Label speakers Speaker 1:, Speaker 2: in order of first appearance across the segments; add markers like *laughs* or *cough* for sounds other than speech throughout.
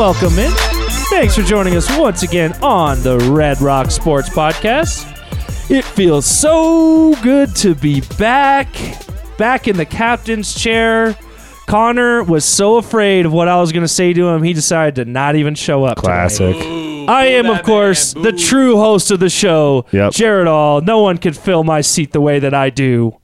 Speaker 1: welcome in. Thanks for joining us once again on the Red Rock Sports Podcast. It feels so good to be back, back in the captain's chair. Connor was so afraid of what I was going to say to him, he decided to not even show up. today.
Speaker 2: Classic.
Speaker 1: I am, of course, the true host of the show,
Speaker 2: Yep.
Speaker 1: Jared All. No one can fill my seat the way that I do.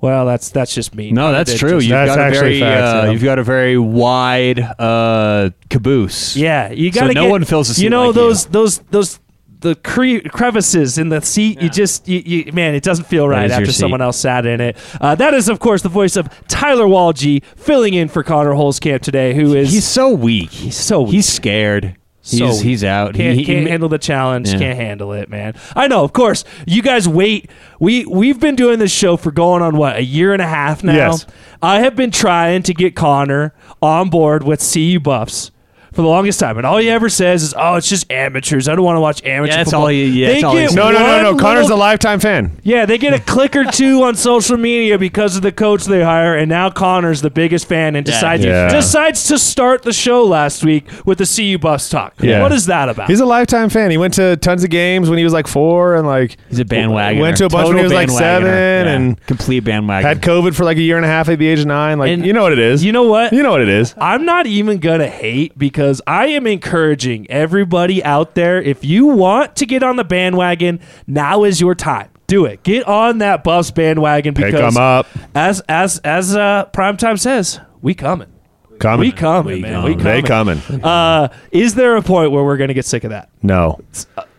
Speaker 1: Well, that's that's just me.
Speaker 3: No, that's true.
Speaker 1: just-
Speaker 3: You've
Speaker 2: That's
Speaker 3: got a very,
Speaker 2: facts,
Speaker 3: uh,
Speaker 2: yeah.
Speaker 3: you've got a very wide uh, caboose.
Speaker 1: Yeah, you got to.
Speaker 3: no one fills seat
Speaker 1: You know
Speaker 3: like
Speaker 1: those
Speaker 3: you.
Speaker 1: those those the cre- crevices in the seat. You just you, you man, it doesn't feel right after someone else sat in it. Uh, that is, of course, the voice of Tyler Walgie filling in for Connor Holzcamp today, who is
Speaker 3: He's so weak.
Speaker 1: he's so weak.
Speaker 3: He's scared.
Speaker 1: So
Speaker 3: He's
Speaker 1: weak.
Speaker 3: he's out.
Speaker 1: Can't,
Speaker 3: he, he-
Speaker 1: can't handle the challenge.
Speaker 3: Yeah.
Speaker 1: Can't handle it, man. I know. Of course, you guys wait. We we've been doing this show for going on what a year and a half now.
Speaker 2: Yes.
Speaker 1: I have been trying to get Connor on board with CU Buffs for the longest time, and all he ever says is, "Oh, it's just amateurs. I don't want to watch amateur."
Speaker 3: Yeah, that's
Speaker 1: football."
Speaker 3: all he- yeah,
Speaker 1: they
Speaker 3: that's all he
Speaker 1: get
Speaker 3: says.
Speaker 2: No, no, no, no.
Speaker 1: one
Speaker 2: Connor's a lifetime fan.
Speaker 1: yeah, they get a click or two on social media because of the coach they hire, and now Connor's the biggest fan and decides
Speaker 2: Yeah.
Speaker 1: decides to start the show last week with the CU Buffs talk.
Speaker 2: Yeah.
Speaker 1: What is that about?
Speaker 2: He's a lifetime fan. He went to tons of games when he was like four, and like
Speaker 3: he's a bandwagon.
Speaker 2: Went to a bunch when he was like seven, and
Speaker 3: complete bandwagon.
Speaker 2: had COVID for like a year and a half at the age of nine. Like
Speaker 1: And
Speaker 2: you know what it is.
Speaker 1: You know what?
Speaker 2: You know what it is.
Speaker 1: I'm not even gonna hate because I am encouraging everybody out there. If you want to get on the bandwagon, now is your time. Do it. Get on that Buffs bandwagon
Speaker 2: Pick
Speaker 1: because
Speaker 2: 'em up.
Speaker 1: as as as uh, primetime says, we coming.
Speaker 2: Coming.
Speaker 1: We coming,
Speaker 3: We
Speaker 1: man. We
Speaker 3: coming.
Speaker 2: They
Speaker 1: coming.
Speaker 2: coming.
Speaker 1: Uh, is there a point where we're gonna get sick of that?
Speaker 2: No.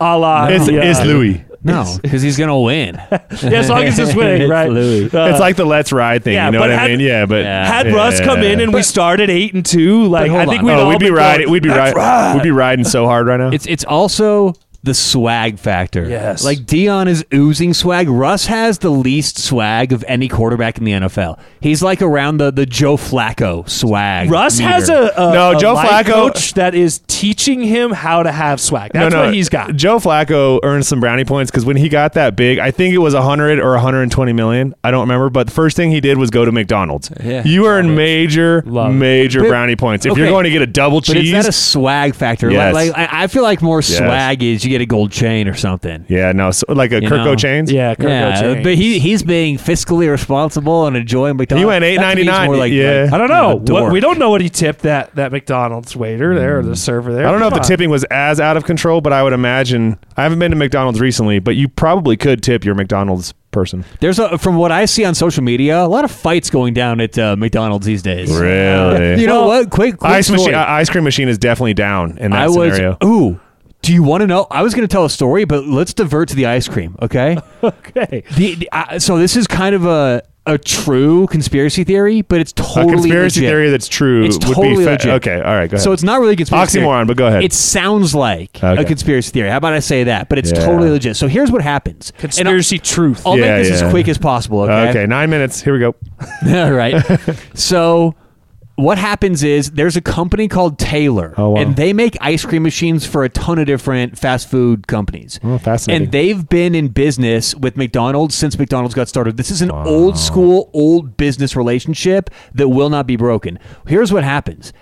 Speaker 1: A la
Speaker 2: It's,
Speaker 1: the, uh,
Speaker 2: it's Louis.
Speaker 3: No, because he's gonna win. *laughs*
Speaker 1: Yeah, as long as *laughs* it's winning, right?
Speaker 3: Louis.
Speaker 1: Uh,
Speaker 2: it's like the let's ride thing.
Speaker 1: yeah,
Speaker 2: you know
Speaker 1: but
Speaker 2: what
Speaker 1: had-
Speaker 2: I mean? Yeah, but
Speaker 3: Yeah.
Speaker 1: had
Speaker 2: yeah.
Speaker 1: Russ come in and we started eight and two, like I think
Speaker 3: on.
Speaker 1: we'd
Speaker 2: oh,
Speaker 1: all
Speaker 2: we'd be riding.
Speaker 1: going,
Speaker 2: We'd be riding.
Speaker 1: ride."
Speaker 2: We'd be riding so hard right now.
Speaker 3: It's it's also the swag factor.
Speaker 1: Yes.
Speaker 3: Like Deion is oozing swag. Russ has the least swag of any quarterback in the NFL. He's like around the, the Joe Flacco swag.
Speaker 1: Russ
Speaker 3: meter.
Speaker 1: has a, a
Speaker 2: No,
Speaker 1: a
Speaker 2: Joe
Speaker 1: life
Speaker 2: Flacco-
Speaker 1: coach that is teaching him how to have swag. That's what he's got.
Speaker 2: Joe Flacco earned some brownie points because when he got that big, I think it was 100 or 120 million. I don't remember, but the first thing he did was go to McDonald's.
Speaker 3: Yeah.
Speaker 2: you earn major,
Speaker 1: Love
Speaker 2: major
Speaker 3: But-
Speaker 2: brownie points. If you're going to get a double cheese.
Speaker 3: But
Speaker 2: cheese,
Speaker 3: is that a swag factor?
Speaker 2: Yes.
Speaker 3: Like, like I I feel like more swag is you get a gold chain or something.
Speaker 2: yeah, no, so, like a
Speaker 3: You
Speaker 2: Kirko
Speaker 3: know?
Speaker 2: chains.
Speaker 1: Yeah, Kirk
Speaker 3: yeah,
Speaker 1: Cochain.
Speaker 3: but he he's being fiscally responsible and enjoying McDonald's.
Speaker 2: He went
Speaker 3: That to me is
Speaker 2: $8.99.
Speaker 3: more Like,
Speaker 2: Yeah.
Speaker 3: like,
Speaker 1: I don't
Speaker 3: you
Speaker 1: know. What, we don't know what he tipped that, that McDonald's waiter there or the server there.
Speaker 2: I don't know if
Speaker 1: Come
Speaker 2: the tipping was as out of control, but I would imagine. I haven't been to McDonald's recently, but you probably could tip your McDonald's person.
Speaker 3: There's a, from what I see on social media, a lot of fights going down at uh, McDonald's these days.
Speaker 2: Really?
Speaker 3: You know
Speaker 1: Well,
Speaker 3: what? Quick, quick
Speaker 2: ice
Speaker 3: story.
Speaker 2: machine, uh, ice cream machine is definitely down in that
Speaker 3: I was.
Speaker 2: scenario.
Speaker 3: Ooh, do you want to know? I was going to tell a story, but let's divert to the ice cream. Okay. *laughs*
Speaker 1: Okay.
Speaker 3: the, the, uh, so this is kind of a a true conspiracy theory, but it's totally a
Speaker 2: conspiracy
Speaker 3: legit.
Speaker 2: theory that's true
Speaker 3: It's
Speaker 2: would
Speaker 3: totally legit.
Speaker 2: okay. All right, go ahead.
Speaker 3: So it's not really a conspiracy
Speaker 2: Oxymoron,
Speaker 3: theory.
Speaker 2: but go ahead.
Speaker 3: It sounds like a conspiracy theory. How about I say that? But it's
Speaker 2: Yeah.
Speaker 3: totally legit. So here's what happens. And I'll-
Speaker 1: Conspiracy truth.
Speaker 3: I'll,
Speaker 2: Yeah,
Speaker 3: make this
Speaker 2: yeah.
Speaker 3: as quick as possible. Okay.
Speaker 2: okay, nine minutes. Here we go. *laughs*
Speaker 3: All right. *laughs* so what happens is there's a company called Taylor,
Speaker 2: Oh, wow.
Speaker 3: and they make ice cream machines for a ton of different fast food companies.
Speaker 2: Oh, fascinating.
Speaker 3: And they've been in business with McDonald's since McDonald's got started. This is an old school, old business relationship that will not be broken. Here's what happens.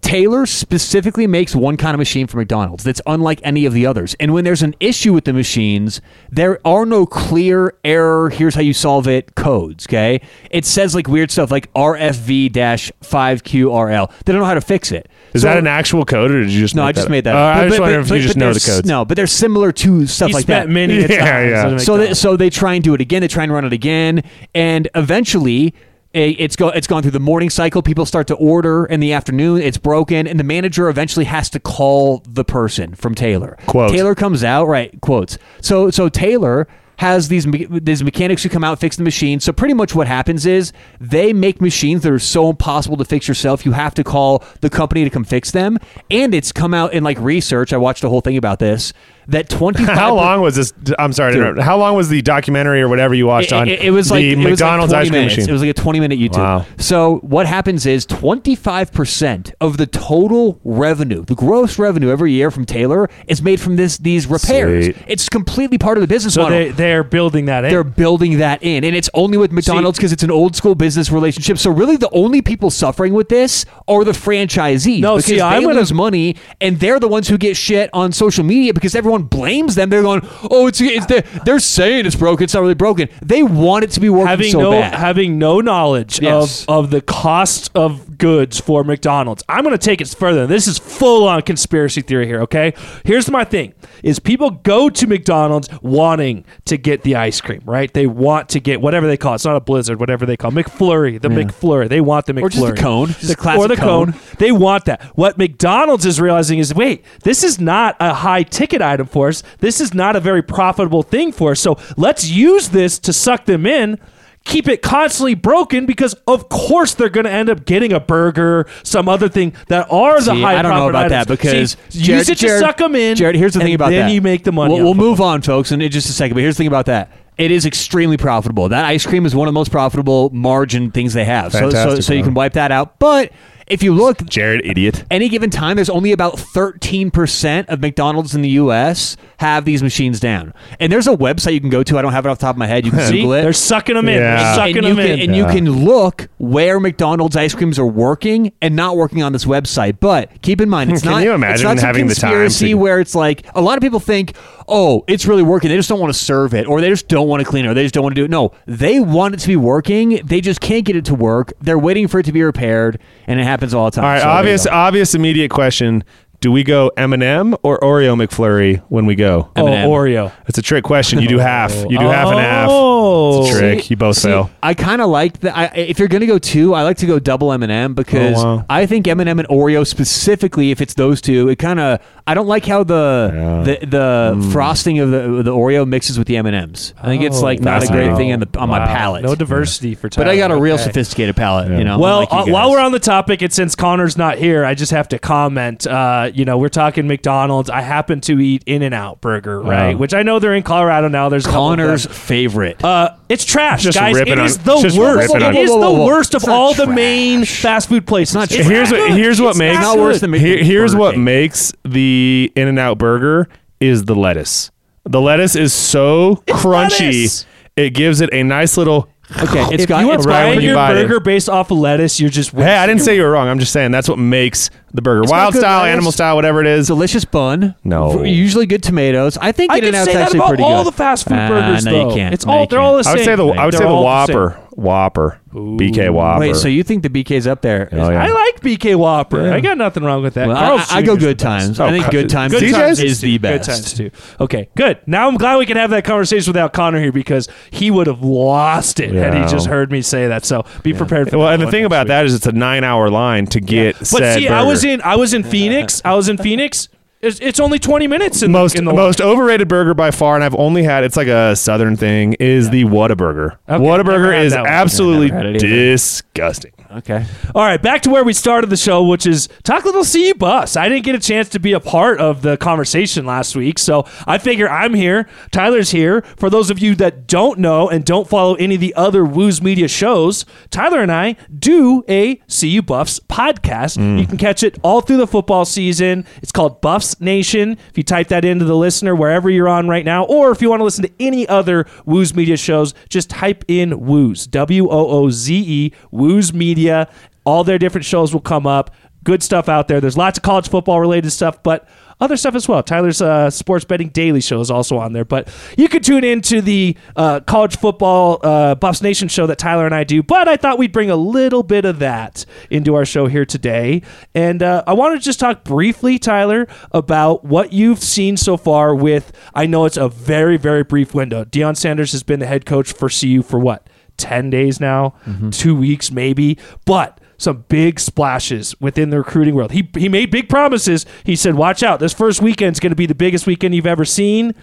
Speaker 3: Taylor specifically makes one kind of machine for McDonald's that's unlike any of the others. And when there's an issue with the machines, there are no clear error, here's how you solve it codes, okay? It says like weird stuff like RFV 5QRL. They don't know how to fix it.
Speaker 2: Is
Speaker 3: So-
Speaker 2: that an actual code, or did you just?
Speaker 3: No, I just
Speaker 2: that
Speaker 3: made
Speaker 2: up?
Speaker 3: that.
Speaker 2: Uh,
Speaker 3: up.
Speaker 2: I
Speaker 3: But-
Speaker 2: just
Speaker 3: but-
Speaker 2: wonder if
Speaker 3: but-
Speaker 2: you just know the codes.
Speaker 3: No, but they're similar to stuff
Speaker 1: He
Speaker 3: like
Speaker 1: spent
Speaker 3: that.
Speaker 1: many *laughs*
Speaker 2: Yeah, yeah.
Speaker 3: So they, so they try and do it again. They try and run it again, and eventually. A, it's go it's gone through the morning cycle. People start to order in the afternoon. It's broken, and the manager eventually has to call the person from Taylor.
Speaker 2: Quote.
Speaker 3: Taylor comes out right quotes. So so Taylor has these me- these mechanics who come out fix the machine. So pretty much what happens is they make machines that are so impossible to fix yourself. You have to call the company to come fix them. And it's come out in like research. I watched a whole thing about this that 25 *laughs*
Speaker 2: How long was this? I'm sorry to interrupt. How long was the documentary or whatever you watched
Speaker 3: it,
Speaker 2: on
Speaker 3: it- it was like
Speaker 2: the
Speaker 3: it was like
Speaker 2: McDonald's
Speaker 3: 20
Speaker 2: ice cream
Speaker 3: minutes.
Speaker 2: machine?
Speaker 3: It was like a 20 minute YouTube.
Speaker 2: Wow.
Speaker 3: So what happens is 25% of the total revenue, the gross revenue every year from Taylor is made from this these repairs.
Speaker 2: Sweet.
Speaker 3: It's completely part of the business
Speaker 1: So
Speaker 3: model.
Speaker 1: they they're building that in.
Speaker 3: They're building that in, and it's only with McDonald's because it's an old school business relationship. So really, the only people suffering with this are the franchisees.
Speaker 1: No,
Speaker 3: because
Speaker 1: see,
Speaker 3: they
Speaker 1: I'm gonna-
Speaker 3: lose money, and they're the ones who get shit on social media because everyone blames them. They're going, "Oh, it's it's the, they're saying it's broken. It's not really broken. They want it to be working
Speaker 1: having
Speaker 3: so
Speaker 1: no
Speaker 3: bad."
Speaker 1: having no knowledge
Speaker 3: Yes.
Speaker 1: of of the cost of goods for McDonald's. I'm going to take it further. This is full on conspiracy theory here, okay? Here's my thing. Is people go to McDonald's wanting to get the ice cream, right? They want to get whatever they call it. It's not a blizzard, whatever they call it. McFlurry, the McFlurry. They want the McFlurry.
Speaker 3: Or just a cone. Just a classic
Speaker 1: or the cone.
Speaker 3: cone.
Speaker 1: They want that. What McDonald's is realizing is wait, this is not a high ticket item for us. This is not a very profitable thing for us. So let's use this to suck them in. Keep it constantly broken because, of course, they're going to end up getting a burger, some other thing that are the
Speaker 3: See,
Speaker 1: high.
Speaker 3: I don't know about
Speaker 1: items.
Speaker 3: that because
Speaker 1: See,
Speaker 3: Jared,
Speaker 1: use it
Speaker 3: Jared-
Speaker 1: to suck them in.
Speaker 3: Jared, here's the thing about
Speaker 1: then
Speaker 3: that.
Speaker 1: Then you make the money.
Speaker 3: We'll, we'll move on, folks, in just a second. But here's the thing about that. It is extremely profitable. That ice cream is one of the most profitable margin things they have. So, so, so you can wipe that out. But if you look,
Speaker 2: Jared, idiot.
Speaker 3: any given time, there's only about 13% of McDonald's in the U.S. have these machines down. And there's a website you can go to. I don't have it off the top of my head. You can *laughs*
Speaker 1: See,
Speaker 3: Google it.
Speaker 1: they're sucking them in.
Speaker 2: Yeah.
Speaker 1: They're sucking
Speaker 3: and you,
Speaker 1: them
Speaker 3: can,
Speaker 1: in.
Speaker 3: and you can look where McDonald's ice creams are working and not working on this website. But keep in mind, it's
Speaker 2: Can
Speaker 3: not.
Speaker 2: you
Speaker 3: it's
Speaker 2: imagine
Speaker 3: not some
Speaker 2: having the time
Speaker 3: conspiracy
Speaker 2: to-
Speaker 3: where it's like a lot of people think, oh, it's really working. They just don't want to serve it, or they just don't want to clean it, or they just don't want to do it. No, they want it to be working. They just can't get it to work. They're waiting for it to be repaired, and it happens all the time.
Speaker 2: All right,
Speaker 3: So
Speaker 2: obvious, obvious, immediate question: Do we go M&M or Oreo McFlurry when we go?
Speaker 1: oh,
Speaker 3: M&M.
Speaker 1: Oreo.
Speaker 2: It's a trick question. You do *laughs* half. You do half and half.
Speaker 1: Oh,
Speaker 2: It's a trick. You both
Speaker 3: See,
Speaker 2: fail.
Speaker 3: I kind of like that. If you're going to go two, I like to go double M and M because
Speaker 2: Oh, wow.
Speaker 3: I think M and M and Oreo specifically, if it's those two, it kind of. I don't like how the
Speaker 2: Yeah.
Speaker 3: the, the
Speaker 2: Hmm.
Speaker 3: frosting of the the Oreo mixes with the M and M's. I think it's
Speaker 1: Oh,
Speaker 3: like not a great thing on the on my palate.
Speaker 1: No diversity for
Speaker 3: but I got a real
Speaker 1: Okay.
Speaker 3: sophisticated palate. You know.
Speaker 1: Well,
Speaker 3: unlike you
Speaker 1: uh, while we're on the topic, and since Connor's not here, I just have to comment. Uh, you know, we're talking McDonald's. I happen to eat In and Out Burger, right?
Speaker 2: Oh.
Speaker 1: Which I know they're in Colorado now. There's a couple of
Speaker 3: Connor's favorite.
Speaker 1: Uh, it's trash,
Speaker 2: Just
Speaker 1: guys.
Speaker 2: ripping
Speaker 1: It
Speaker 2: on-
Speaker 1: is the
Speaker 2: just
Speaker 1: worst.
Speaker 2: ripping on-
Speaker 1: It is
Speaker 3: Whoa, whoa,
Speaker 1: the
Speaker 3: whoa.
Speaker 1: worst of
Speaker 3: It's not
Speaker 1: all the
Speaker 3: trash.
Speaker 1: main fast food places.
Speaker 3: not
Speaker 1: It's
Speaker 2: Here's what- here's what makes-
Speaker 1: not
Speaker 3: Not worse than
Speaker 2: Here- here's
Speaker 3: Burger
Speaker 2: what
Speaker 3: King.
Speaker 2: makes the In and Out burger is the lettuce. The lettuce is so crunchy.
Speaker 1: lettuce.
Speaker 2: It gives it a nice little.
Speaker 3: Okay, *laughs* it's
Speaker 1: If
Speaker 3: got
Speaker 1: you
Speaker 3: it's
Speaker 1: are
Speaker 2: right
Speaker 3: got
Speaker 2: when you
Speaker 1: your
Speaker 2: bite it.
Speaker 1: burger based off of lettuce, you're just
Speaker 2: Hey, I didn't say you were wrong. I'm just saying that's what makes the burger.
Speaker 3: not
Speaker 2: Wild
Speaker 3: good
Speaker 2: style,
Speaker 3: lettuce.
Speaker 2: animal style, whatever it is.
Speaker 3: delicious bun.
Speaker 2: No.
Speaker 3: usually good tomatoes. I think
Speaker 1: I
Speaker 3: In
Speaker 1: can
Speaker 3: Out's
Speaker 1: say that
Speaker 3: actually
Speaker 1: about
Speaker 3: pretty
Speaker 1: all
Speaker 3: good.
Speaker 1: the fast food
Speaker 3: Ah,
Speaker 1: burgers,
Speaker 3: no,
Speaker 1: though.
Speaker 3: you can't.
Speaker 1: It's
Speaker 3: No,
Speaker 1: all
Speaker 3: you
Speaker 1: they're all the
Speaker 3: can't.
Speaker 2: I would say the I would
Speaker 1: They're
Speaker 2: say the
Speaker 1: all same.
Speaker 2: Whopper. Whopper. BK Whopper.
Speaker 3: Wait, so you think the BK's up there?
Speaker 2: Oh, yeah.
Speaker 1: I like BK Whopper.
Speaker 2: Yeah.
Speaker 1: I got nothing wrong with that.
Speaker 3: Well,
Speaker 1: Carl's
Speaker 3: I, I go
Speaker 1: Jr.'s
Speaker 3: good
Speaker 1: the best.
Speaker 3: times.
Speaker 2: Oh,
Speaker 3: I think good times,
Speaker 2: Good
Speaker 3: is-
Speaker 2: times
Speaker 3: is the
Speaker 1: Good times too. Okay, good. Now I'm glad we can have that conversation without Connor here because he would have lost it had he
Speaker 2: Yeah.
Speaker 1: just heard me say that. So be prepared for
Speaker 2: well,
Speaker 1: that
Speaker 2: and the
Speaker 1: one
Speaker 2: thing
Speaker 1: next
Speaker 2: about
Speaker 1: week.
Speaker 2: that is it's a nine hour line to get
Speaker 1: But
Speaker 2: said
Speaker 1: see, I was
Speaker 2: burger.
Speaker 1: in I was in *laughs* Phoenix. I was in Phoenix. It's, it's only 20 minutes in
Speaker 2: most
Speaker 1: the, in the
Speaker 2: most overrated burger by far, and I've only had it's like a southern thing. Is the Whataburger?
Speaker 1: Okay,
Speaker 2: Whataburger is absolutely
Speaker 3: Never had it either.
Speaker 2: disgusting.
Speaker 3: Okay.
Speaker 1: All right, back to where we started the show, which is talk little CU Buffs. I didn't get a chance to be a part of the conversation last week, so I figure I'm here. Tyler's here. For those of you that don't know and don't follow any of the other Wooze Media shows, Tyler and I do a CU Buffs podcast. Mm. You can catch it all through the football season. It's called Buffs Nation. If you type that into the listener wherever you're on right now, or if you want to listen to any other Wooze Media shows, just type in Wooze, W O O Z E, Wooze Media. All their different shows will come up. Good stuff out there. There's lots of college football related stuff, but other stuff as well. Tyler's uh, Sports Betting Daily show is also on there. But you could tune into the uh, college football uh, Buffs Nation show that Tyler and I do. But I thought we'd bring a little bit of that into our show here today. And uh, I want to just talk briefly, Tyler, about what you've seen so far with, I know it's a very, very brief window. Deion Sanders has been the head coach for CU for what? 10 days now, two weeks maybe, but some big splashes within the recruiting world. He, he made big promises. He said, Watch out, this first weekend's going to be the biggest weekend you've ever seen.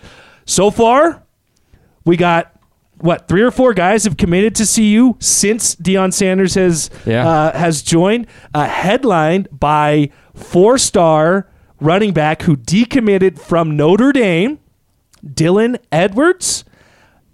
Speaker 1: So far, we got what three or four guys have committed to CU since Deion Sanders has
Speaker 3: Yeah.
Speaker 1: uh, has joined, uh, headlined by four star running back who decommitted from Notre Dame, Dylan Edwards.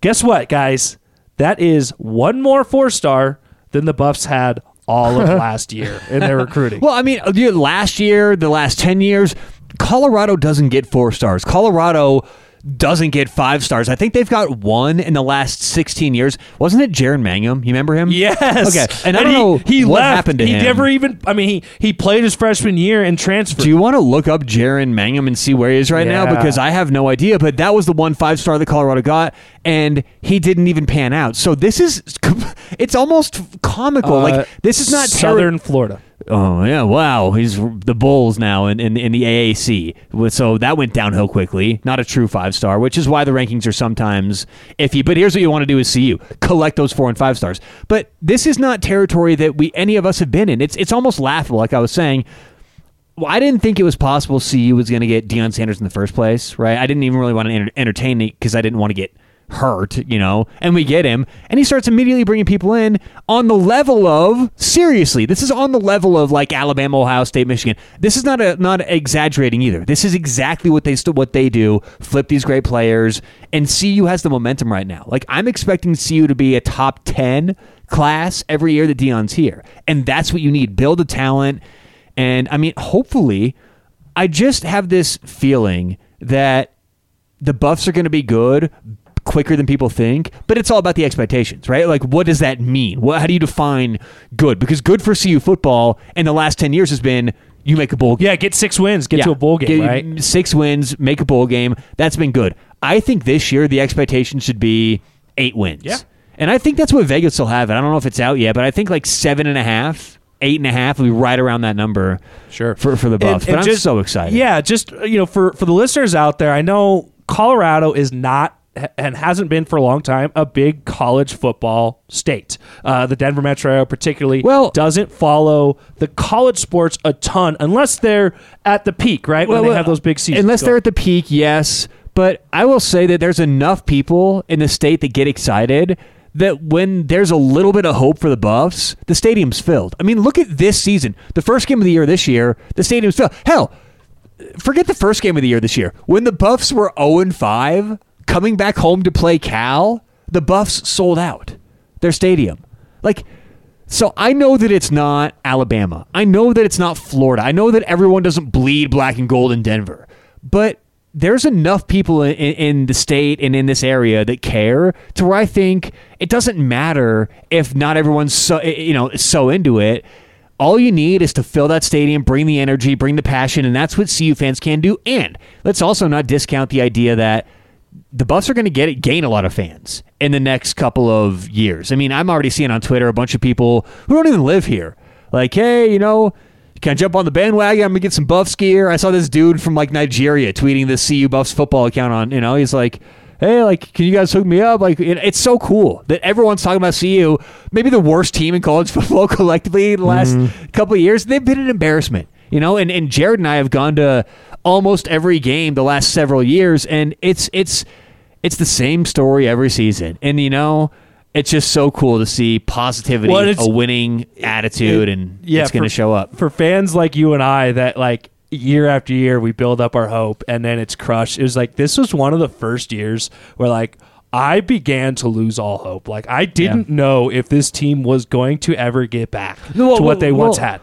Speaker 1: Guess what, guys? That is one more four star than the Buffs had all of *laughs* last year in their recruiting.
Speaker 3: Well, I mean, uh, last year, the last 10 years, Colorado doesn't get four stars. Colorado doesn't get five stars. I think they've got one in the last 16 years. Wasn't it Jaren Mangham? You remember him?
Speaker 1: Yes.
Speaker 3: Okay. And, I don't
Speaker 1: he,
Speaker 3: know
Speaker 1: he
Speaker 3: what
Speaker 1: left.
Speaker 3: happened to
Speaker 1: he
Speaker 3: him.
Speaker 1: never even. I mean, he he played his freshman year and transferred.
Speaker 3: Do you want to look up Jaren Mangham and see where he is right now? Because I have no idea. But that was the one five star that Colorado got, and he didn't even pan out. So this is, *laughs* it's almost comical.
Speaker 1: Uh,
Speaker 3: like this is not
Speaker 1: Southern Florida.
Speaker 3: Oh yeah! Wow, he's the Bulls now in, in in the AAC. So that went downhill quickly. Not a true five star, which is why the rankings are sometimes iffy. But here's what you want to do: is CU collect those four and five stars. But this is not territory that we any of us have been in. It's it's almost laughable. Like I was saying, I didn't think it was possible CU was going to get Deion Sanders in the first place, right? I didn't even really want to enter- entertain it because I didn't want to get hurt, you know. And we get him, and he starts immediately bringing people in on the level of seriously. This is on the level of like Alabama, Ohio State, Michigan. This is not a not exaggerating either. This is exactly what they what they do. Flip these great players, and CU has the momentum right now. Like I'm expecting CU to be a top ten class every year that Deion's here, and that's what you need. Build a talent. And I mean, hopefully, I just have this feeling that the Buffs are going to be good quicker than people think, but it's all about the expectations, right? Like, what does that mean? What, how do you define good? Because good for CU football in the last 10 years has been you make a bowl game.
Speaker 1: Yeah, get six wins, get to a bowl game,
Speaker 3: Get
Speaker 1: right?
Speaker 3: Six wins, make a bowl game. That's been good. I think this year the expectation should be eight wins.
Speaker 1: Yeah.
Speaker 3: And I think that's what Vegas will have. it. I don't know if it's out yet, but I think like seven and a half, eight and a half will be right around that number.
Speaker 1: Sure.
Speaker 3: For for the Buffs. but I'm so excited.
Speaker 1: Yeah, just you know, for for the listeners out there, I know Colorado is not and hasn't been for a long time a big college football state. Uh, the Denver Metro particularly
Speaker 3: Well-
Speaker 1: doesn't follow the college sports a ton unless they're at the peak, right? when they have those big seasons.
Speaker 3: Unless they're at the peak, yes. But I will say that there's enough people in the state that get excited that when there's a little bit of hope for the Buffs, the stadium's filled. I mean, look at this season. The first game of the year this year, the stadium's filled. Hell, forget the first game of the year this year. When the Buffs were 0 5, coming back home to play Cal, the Buffs sold out their stadium. Like, so I know that it's not Alabama. I know that it's not Florida. I know that everyone doesn't bleed black and gold in Denver. But there's enough people in, in the state and in this area that care to where I think it doesn't matter if not everyone's so you know so into it. All you need is to fill that stadium, bring the energy, bring the passion, and that's what CU fans can do. And let's also not discount the idea that the Buffs are going to get it, gain a lot of fans in the next couple of years. I mean, I'm already seeing on Twitter a bunch of people who don't even live here, like, hey, you know, can I jump on the bandwagon? I'm gonna get some Buffs gear. I saw this dude from like Nigeria tweeting the CU Buffs football account on. You know, he's like. Hey, like, can you guys hook me up? Like, it, it's so cool that everyone's talking about CU, maybe the worst team in college *laughs* football collectively in the last mm-hmm. couple of years. They've been an embarrassment, you know. And and Jared and I have gone to almost every game the last several years, and it's it's it's the same story every season. And you know, it's just so cool to see positivity,
Speaker 1: Well,
Speaker 3: a winning attitude, and
Speaker 1: yeah,
Speaker 3: it's going to show up.
Speaker 1: for fans like you and I that like year after year we build up our hope and then it's crushed. It was like this was one of the first years where like I began to lose all hope. Like I didn't know if this team was going to ever get back
Speaker 3: Well,
Speaker 1: to what they
Speaker 3: well,
Speaker 1: once had.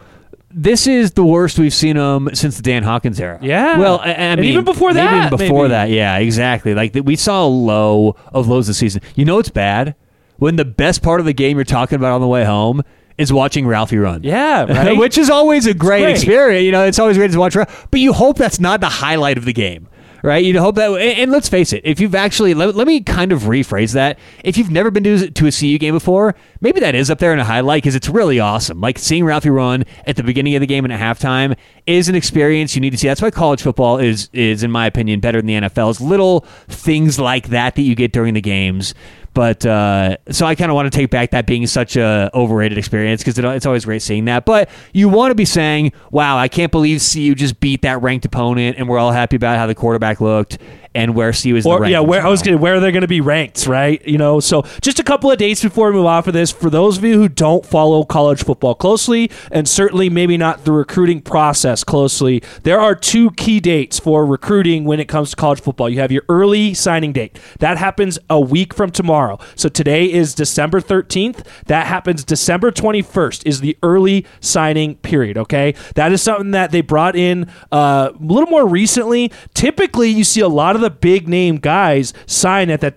Speaker 3: This is the worst we've seen them since the Dan Hawkins era.
Speaker 1: Yeah.
Speaker 3: Well, I, I
Speaker 1: And
Speaker 3: mean,
Speaker 1: even before that,
Speaker 3: even before
Speaker 1: maybe.
Speaker 3: that, yeah, exactly. Like we saw a low of lows this season. You know, it's bad when the best part of the game you're talking about on the way home is watching Ralphie run.
Speaker 1: Yeah, *laughs* right.
Speaker 3: Which is always a great,
Speaker 1: great.
Speaker 3: experience. You know, it's always great to watch. Ralph- But you hope that's not the highlight of the game, right? You'd hope that. And, and let's face it, if you've actually let, let me kind of rephrase that. If you've never been to, to a CU game before, maybe that is up there in a highlight because it's really awesome. Like seeing Ralphie run at the beginning of the game and at halftime is an experience you need to see. That's why college football is is, in my opinion, better than the NFL. It's little things like that that you get during the games. But uh, so I kind of want to take back that being such a overrated experience because it, it's always great seeing that. But you want to be saying, "Wow, I can't believe CU just beat that ranked opponent," and we're all happy about how the quarterback looked. And where CU is.
Speaker 1: or
Speaker 3: the
Speaker 1: yeah, where I was gonna where they're going to be ranked, right? You know, so just a couple of dates before we move off of this. For those of you who don't follow college football closely, and certainly maybe not the recruiting process closely, there are two key dates for recruiting when it comes to college football. You have your early signing date that happens a week from tomorrow. So today is December thirteenth. That happens December twenty first is the early signing period. Okay, that is something that they brought in uh, a little more recently. Typically, you see a lot of the big name guys sign at that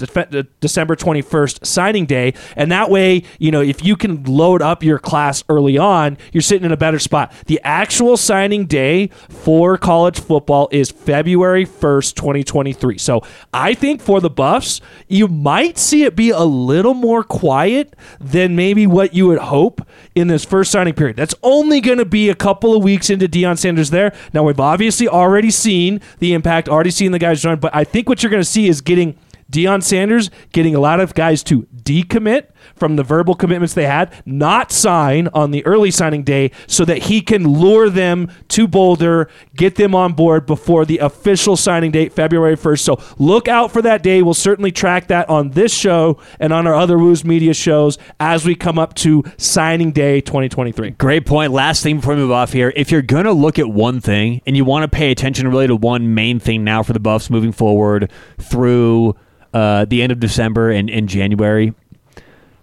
Speaker 1: December 21st signing day. And that way, you know, if you can load up your class early on, you're sitting in a better spot. The actual signing day for college football is February 1st, 2023. So I think for the Buffs, you might see it be a little more quiet than maybe what you would hope in this first signing period. That's only going to be a couple of weeks into Deion Sanders there. Now, we've obviously already seen the impact, already seen the guys join, but I think what you're going to see is getting Deion Sanders getting a lot of guys to decommit from the verbal commitments they had, not sign on the early signing day so that he can lure them to Boulder, get them on board before the official signing date, February 1st. So look out for that day. We'll certainly track that on this show and on our other Wooze Media shows as we come up to signing day 2023.
Speaker 3: Great point. Last thing before we move off here. If you're going to look at one thing and you want to pay attention really to one main thing now for the Buffs moving forward through uh, the end of December and, and January,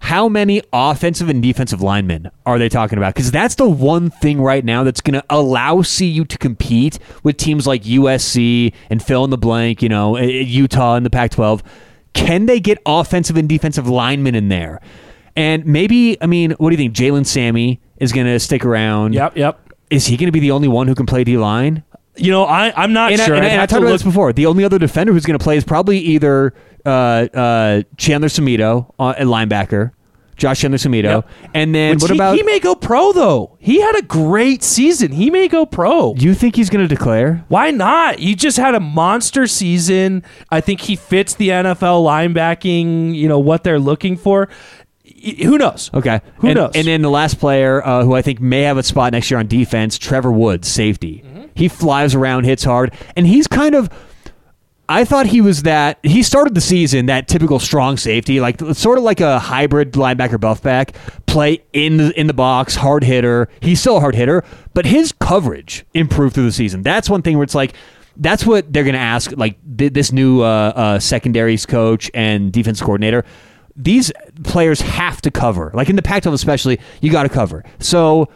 Speaker 3: how many offensive and defensive linemen are they talking about? Because that's the one thing right now that's going to allow CU to compete with teams like USC and fill in the blank, you know, uh, Utah in the Pac 12. Can they get offensive and defensive linemen in there? And maybe, I mean, what do you think? Jalen Sami is going to stick around.
Speaker 1: Yep, yep.
Speaker 3: Is he going to be the only one who can play D line?
Speaker 1: You know, I, I'm not
Speaker 3: And, I,
Speaker 1: sure.
Speaker 3: and I- and I talked about
Speaker 1: look-
Speaker 3: this before. The only other defender who's going to play is probably either uh, uh, Chandler Semedo, uh, a linebacker, Josh Chandler Semedo,
Speaker 1: Yep.
Speaker 3: and then
Speaker 1: Which
Speaker 3: what
Speaker 1: he,
Speaker 3: about?
Speaker 1: he may go pro though. He had a great season. He may go pro.
Speaker 3: you think he's going to declare?
Speaker 1: Why not? You just had a monster season. I think he fits the NFL linebacking, you know, what they're looking for. Who knows?
Speaker 3: Okay.
Speaker 1: Who
Speaker 3: and,
Speaker 1: knows?
Speaker 3: And then the last player uh, who I think may have a spot next year on defense, Trevor Woods, safety.
Speaker 1: Mm-hmm.
Speaker 3: He flies around, hits hard, and he's kind of. I thought he was that. He started the season that typical strong safety, like sort of like a hybrid linebacker buffback, play in the, in the box, hard hitter. He's still a hard hitter, but his coverage improved through the season. That's one thing where it's like. That's what they're going to ask, like th- this new uh, uh, secondaries coach and defense coordinator these players have to cover. Like in the Pac-12 especially, you got to cover. So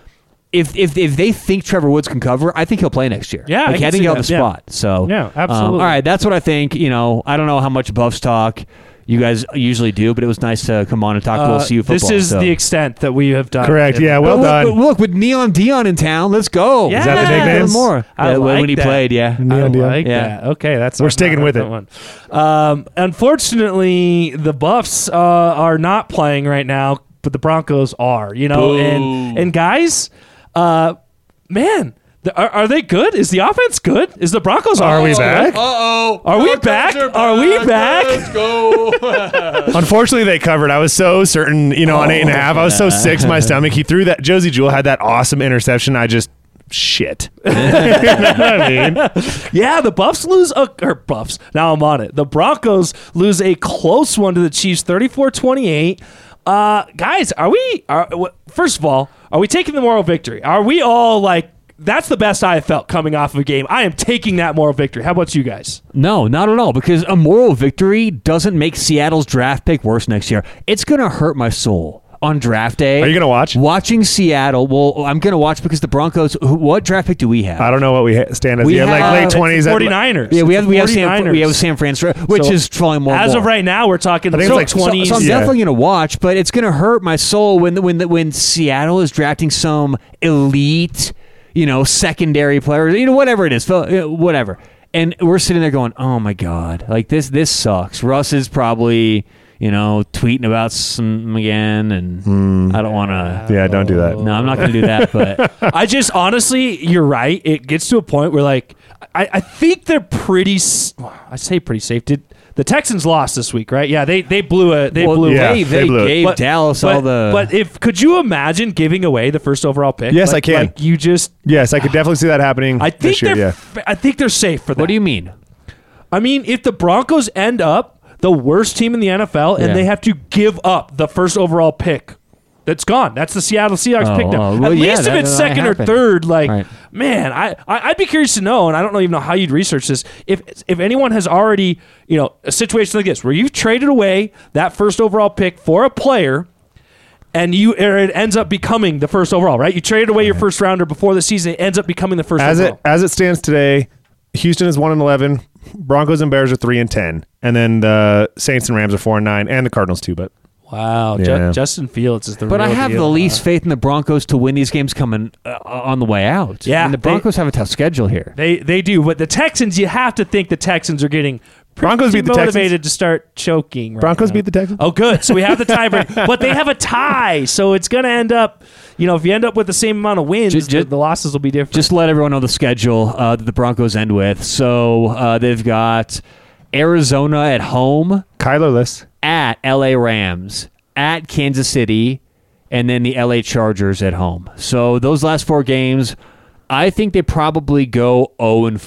Speaker 3: if, if if they think Trevor Woods can cover, I think he'll play next year.
Speaker 1: Yeah, I
Speaker 3: like,
Speaker 1: can
Speaker 3: I think he'll have
Speaker 1: that,
Speaker 3: the
Speaker 1: yeah.
Speaker 3: spot. So
Speaker 1: Yeah,
Speaker 3: um,
Speaker 1: absolutely.
Speaker 3: all right, that's what I think. You know, I don't know how much Buffs talk you guys usually do, but it was nice to come on and talk a little
Speaker 1: Uh,
Speaker 3: CU football.
Speaker 1: this is
Speaker 3: so.
Speaker 1: the extent that we have done.
Speaker 2: Correct. Yeah. Well
Speaker 3: But look,
Speaker 2: done.
Speaker 3: but look, with Neon Deion in town, let's go.
Speaker 1: Yeah.
Speaker 2: Is that the
Speaker 1: Yeah.
Speaker 2: nickname?
Speaker 3: More.
Speaker 1: I
Speaker 3: Uh, when he
Speaker 1: that.
Speaker 3: played, yeah.
Speaker 1: I
Speaker 2: Neon Deion.
Speaker 1: like
Speaker 3: Yeah.
Speaker 1: that. Okay, that's
Speaker 2: We're sticking with it.
Speaker 1: One. Um, unfortunately, the Buffs uh, are not playing right now, but the Broncos are. You know, and and guys, uh, man. the- Are, are they good? Is the offense good? Is the Broncos?
Speaker 2: Are we back?
Speaker 3: Uh-oh.
Speaker 1: Are we back? Are we back?
Speaker 3: Let's go. *laughs*
Speaker 2: Unfortunately, they covered. I was so certain, you know, on eight and a half. I was so sick to my stomach. He threw that. Josey Jewell had that awesome interception. I just shit. *laughs* you know what I mean?
Speaker 1: Yeah, the Buffs lose a or Buffs. Now I'm on it. The Broncos lose a close one to the Chiefs 34-28. Uh guys, are we are first of all, are we taking the moral victory? Are we all like that's the best I felt coming off of a game. I am taking that moral victory. How about you guys?
Speaker 3: No, not at all. Because a moral victory doesn't make Seattle's draft pick worse next year. It's to hurt my soul on draft day.
Speaker 2: Are you gonna watch?
Speaker 3: Watching Seattle. Well, I'm going to watch because the Broncos. who- What draft pick do we have?
Speaker 2: I don't know what we ha- stand as.
Speaker 3: We
Speaker 2: yeah, like late twenties.
Speaker 1: 49ers.
Speaker 3: yeah, we have
Speaker 1: the
Speaker 3: we have San we have San Francisco, which
Speaker 1: So,
Speaker 3: is falling more.
Speaker 1: As
Speaker 3: more.
Speaker 1: of right now, we're talking
Speaker 2: I think
Speaker 1: so
Speaker 2: it's like
Speaker 1: 20s.
Speaker 3: So I'm
Speaker 2: Yeah.
Speaker 3: definitely going to watch, but it's going to hurt my soul when when when Seattle is drafting some elite, you know, secondary players, you know, whatever it is, whatever. And we're sitting there going, "Oh my god, like this this sucks." Russ is probably, you know, tweeting about some again and hmm. I don't want to
Speaker 2: Yeah, don't do that.
Speaker 3: No, I'm not going to do that, but *laughs*
Speaker 1: I just honestly, you're right. It gets to a point where like I, I think they're pretty. I say pretty safe. Did the Texans lost this week? Right? Yeah, they they blew a they
Speaker 3: well,
Speaker 1: blew.
Speaker 2: Yeah,
Speaker 3: they,
Speaker 2: they
Speaker 3: they
Speaker 2: blew
Speaker 3: gave
Speaker 1: But-
Speaker 3: Dallas
Speaker 1: but,
Speaker 3: all the
Speaker 1: but if could you imagine giving away the first overall pick?
Speaker 2: Yes,
Speaker 1: Like-
Speaker 2: I can.
Speaker 1: Like you just,
Speaker 2: Yes, I could definitely see that happening
Speaker 1: I think
Speaker 2: this year.
Speaker 1: they're,
Speaker 2: Yeah.
Speaker 1: f- I think they're safe for that.
Speaker 3: What do you mean?
Speaker 1: I mean, if the Broncos end up the worst team in the NFL and
Speaker 3: Yeah.
Speaker 1: they have to give up the first overall pick, that's gone. That's the Seattle Seahawks
Speaker 3: Oh,
Speaker 1: pick now.
Speaker 3: oh, well,
Speaker 1: At
Speaker 3: yeah,
Speaker 1: least if
Speaker 3: that-
Speaker 1: it's
Speaker 3: that
Speaker 1: second or
Speaker 3: happened.
Speaker 1: third, like
Speaker 3: Right.
Speaker 1: man, I, I I'd be curious to know, and I don't know even know how you'd research this. If if anyone has already, you know, a situation like this where you've traded away that first overall pick for a player. And you, or it ends up becoming the first overall, right? You traded away your first rounder before the season. It ends up becoming the first
Speaker 2: as
Speaker 1: overall.
Speaker 2: it as it stands today, Houston is one and eleven. Broncos and Bears are three and ten, and then the Saints and Rams are four and nine, and the Cardinals too. But
Speaker 1: Wow, Ju-
Speaker 2: Yeah.
Speaker 1: Justin Fields is the.
Speaker 3: But I
Speaker 1: real
Speaker 3: have
Speaker 1: deal.
Speaker 3: the least faith in the Broncos to win these games coming uh, on the way out.
Speaker 1: Yeah,
Speaker 3: I mean, the
Speaker 1: they-
Speaker 3: Broncos have a tough schedule here.
Speaker 1: They they do, but the Texans, you have to think the Texans are getting pretty
Speaker 2: Broncos beat the Texans.
Speaker 1: motivated to start choking. Right
Speaker 2: Broncos
Speaker 1: now.
Speaker 2: beat the Texans.
Speaker 1: Oh, good. So we have the tiebreak, but they have a tie, so it's going to end up. You know, if you end up with the same amount of wins,
Speaker 3: Ju-
Speaker 1: the, the losses will be different.
Speaker 3: Just let everyone know the schedule uh, that the Broncos end with. So uh, they've got Arizona at home,
Speaker 2: Kylerless.
Speaker 3: at LA Rams, at Kansas City, and then the LA Chargers at home. So those last four games, I think they probably go 0 and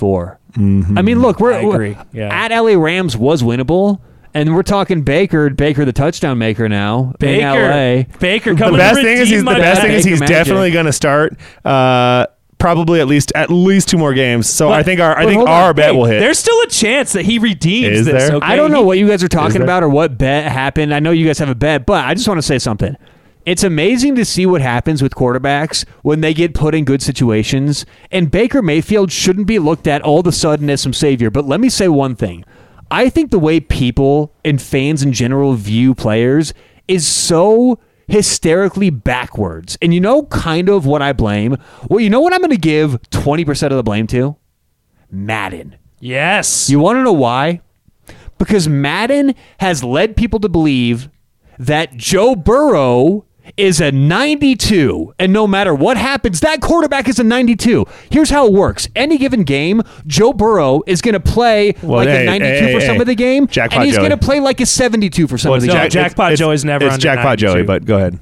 Speaker 3: 4. I mean, look, we're,
Speaker 1: I
Speaker 3: we're-
Speaker 1: Yeah.
Speaker 3: at LA Rams was winnable. And we're talking Baker, Baker the touchdown maker now in
Speaker 1: Baker,
Speaker 3: LA.
Speaker 1: Baker
Speaker 2: The best thing is he's the best
Speaker 1: bet.
Speaker 2: thing is he's
Speaker 3: Magic.
Speaker 2: definitely going to start. Uh, probably at least at least two more games. So
Speaker 1: But-
Speaker 2: I think our I think
Speaker 3: hold on.
Speaker 2: our bet will hit.
Speaker 1: There's still a chance that he redeems
Speaker 2: Is
Speaker 1: this.
Speaker 2: there?
Speaker 1: Okay?
Speaker 3: I don't know what you guys are talking about or what bet happened. I know you guys have a bet, but I just want to say something. It's amazing to see what happens with quarterbacks when they get put in good situations. And Baker Mayfield shouldn't be looked at all of a sudden as some savior. But let me say one thing. I think the way people and fans in general view players is so hysterically backwards. And you know kind of what I blame? Well, you know what I'm going to give 20% of the blame to? Madden.
Speaker 1: Yes.
Speaker 3: You want to know why? Because Madden has led people to believe that Joe Burrow is a 92 and no matter what happens that quarterback is a 92 here's how it works any given game joe burrow is going to play
Speaker 2: Well,
Speaker 3: like
Speaker 2: hey,
Speaker 3: a 92
Speaker 2: hey,
Speaker 3: for
Speaker 2: hey,
Speaker 3: some
Speaker 2: hey.
Speaker 3: of the game
Speaker 2: Jackpot
Speaker 3: and he's going to play like a 72 for some
Speaker 2: Well,
Speaker 3: of the
Speaker 2: it's
Speaker 3: game
Speaker 1: Jackpot
Speaker 2: it's-
Speaker 1: Joey's never
Speaker 2: It's
Speaker 1: under
Speaker 2: Jackpot
Speaker 1: 92.
Speaker 2: Joey, but go ahead.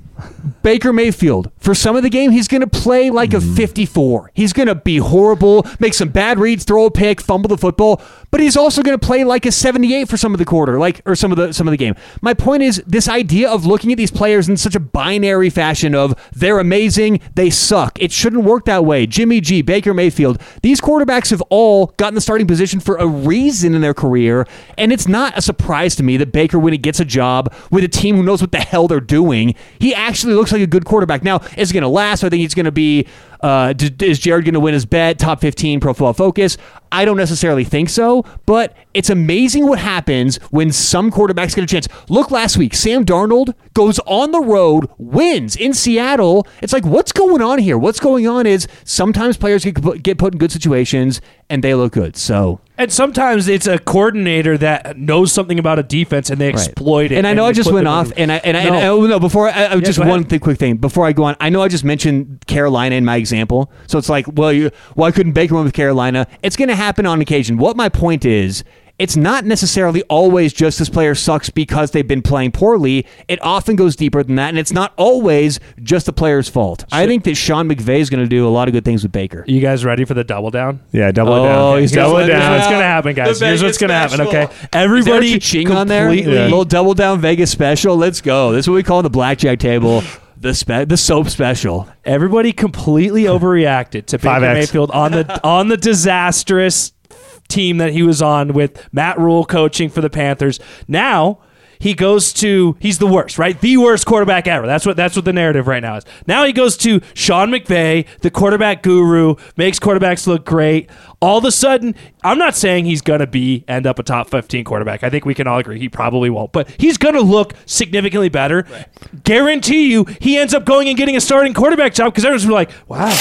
Speaker 3: Baker Mayfield, for some of the game, he's going to play like a mm-hmm. 54. He's going to be horrible, make some bad reads, throw a pick, fumble the football, but he's also going to play like a 78 for some of the quarter, like or some of the some of the game. My point is this idea of looking at these players in such a binary fashion of they're amazing, they suck. It shouldn't work that way. Jimmy G, Baker Mayfield, these quarterbacks have all gotten the starting position for a reason in their career, and it's not a surprise to me that Baker, when he gets a job with a team who knows what the hell they're doing, he actually looks like a good quarterback. Now, is it going to last? I think he's going to be. Uh, d- is Jared going to win his bet? Top 15 Pro Football Focus? I don't necessarily think so, but it's amazing what happens when some quarterbacks get a chance. Look last week, Sam Darnold goes on the road, wins in Seattle. It's like, what's going on here? What's going on is sometimes players get put, get put in good situations and they look good. So
Speaker 1: And sometimes it's a coordinator that knows something about a defense and they exploit it.
Speaker 3: And I know I just went off, and I and I,
Speaker 1: No.
Speaker 3: and I oh, no before uh, I, I just one thing, quick thing before I go on. I know I just mentioned Carolina in my example, so it's like, well, you why couldn't Baker win with Carolina? It's going to happen on occasion. What my point is. It's not necessarily always just this player sucks because they've been playing poorly. It often goes deeper than that, and it's not always just the player's fault. I think that Sean McVay is going to do a lot of good things with Baker.
Speaker 1: You guys ready for the double down?
Speaker 2: Yeah, double
Speaker 3: Oh,
Speaker 2: it down.
Speaker 3: he's
Speaker 2: double it
Speaker 1: Here's
Speaker 2: down.
Speaker 1: what's gonna happen, guys. Here's what's gonna happen. Okay, everybody
Speaker 3: Is there a ching on there?
Speaker 1: completely-
Speaker 3: A little double down Vegas special. Let's go. This is what we call the blackjack table. *laughs* The spe- the soap special.
Speaker 1: Everybody completely *laughs* overreacted to Baker
Speaker 2: 5X.
Speaker 1: Mayfield on the *laughs* on the disastrous team that he was on with Matt Rhule coaching for the Panthers. Now he goes to he's the worst, right? The worst quarterback ever. That's what that's what the narrative right now is. Now he goes to Sean McVay, the quarterback guru, makes quarterbacks look great. All of a sudden, I'm not saying he's gonna be end up a top 15 quarterback. I think we can all agree he probably won't, but he's gonna look significantly better. Guarantee you, he ends up going and getting a starting quarterback job because everyone's gonna be like, wow.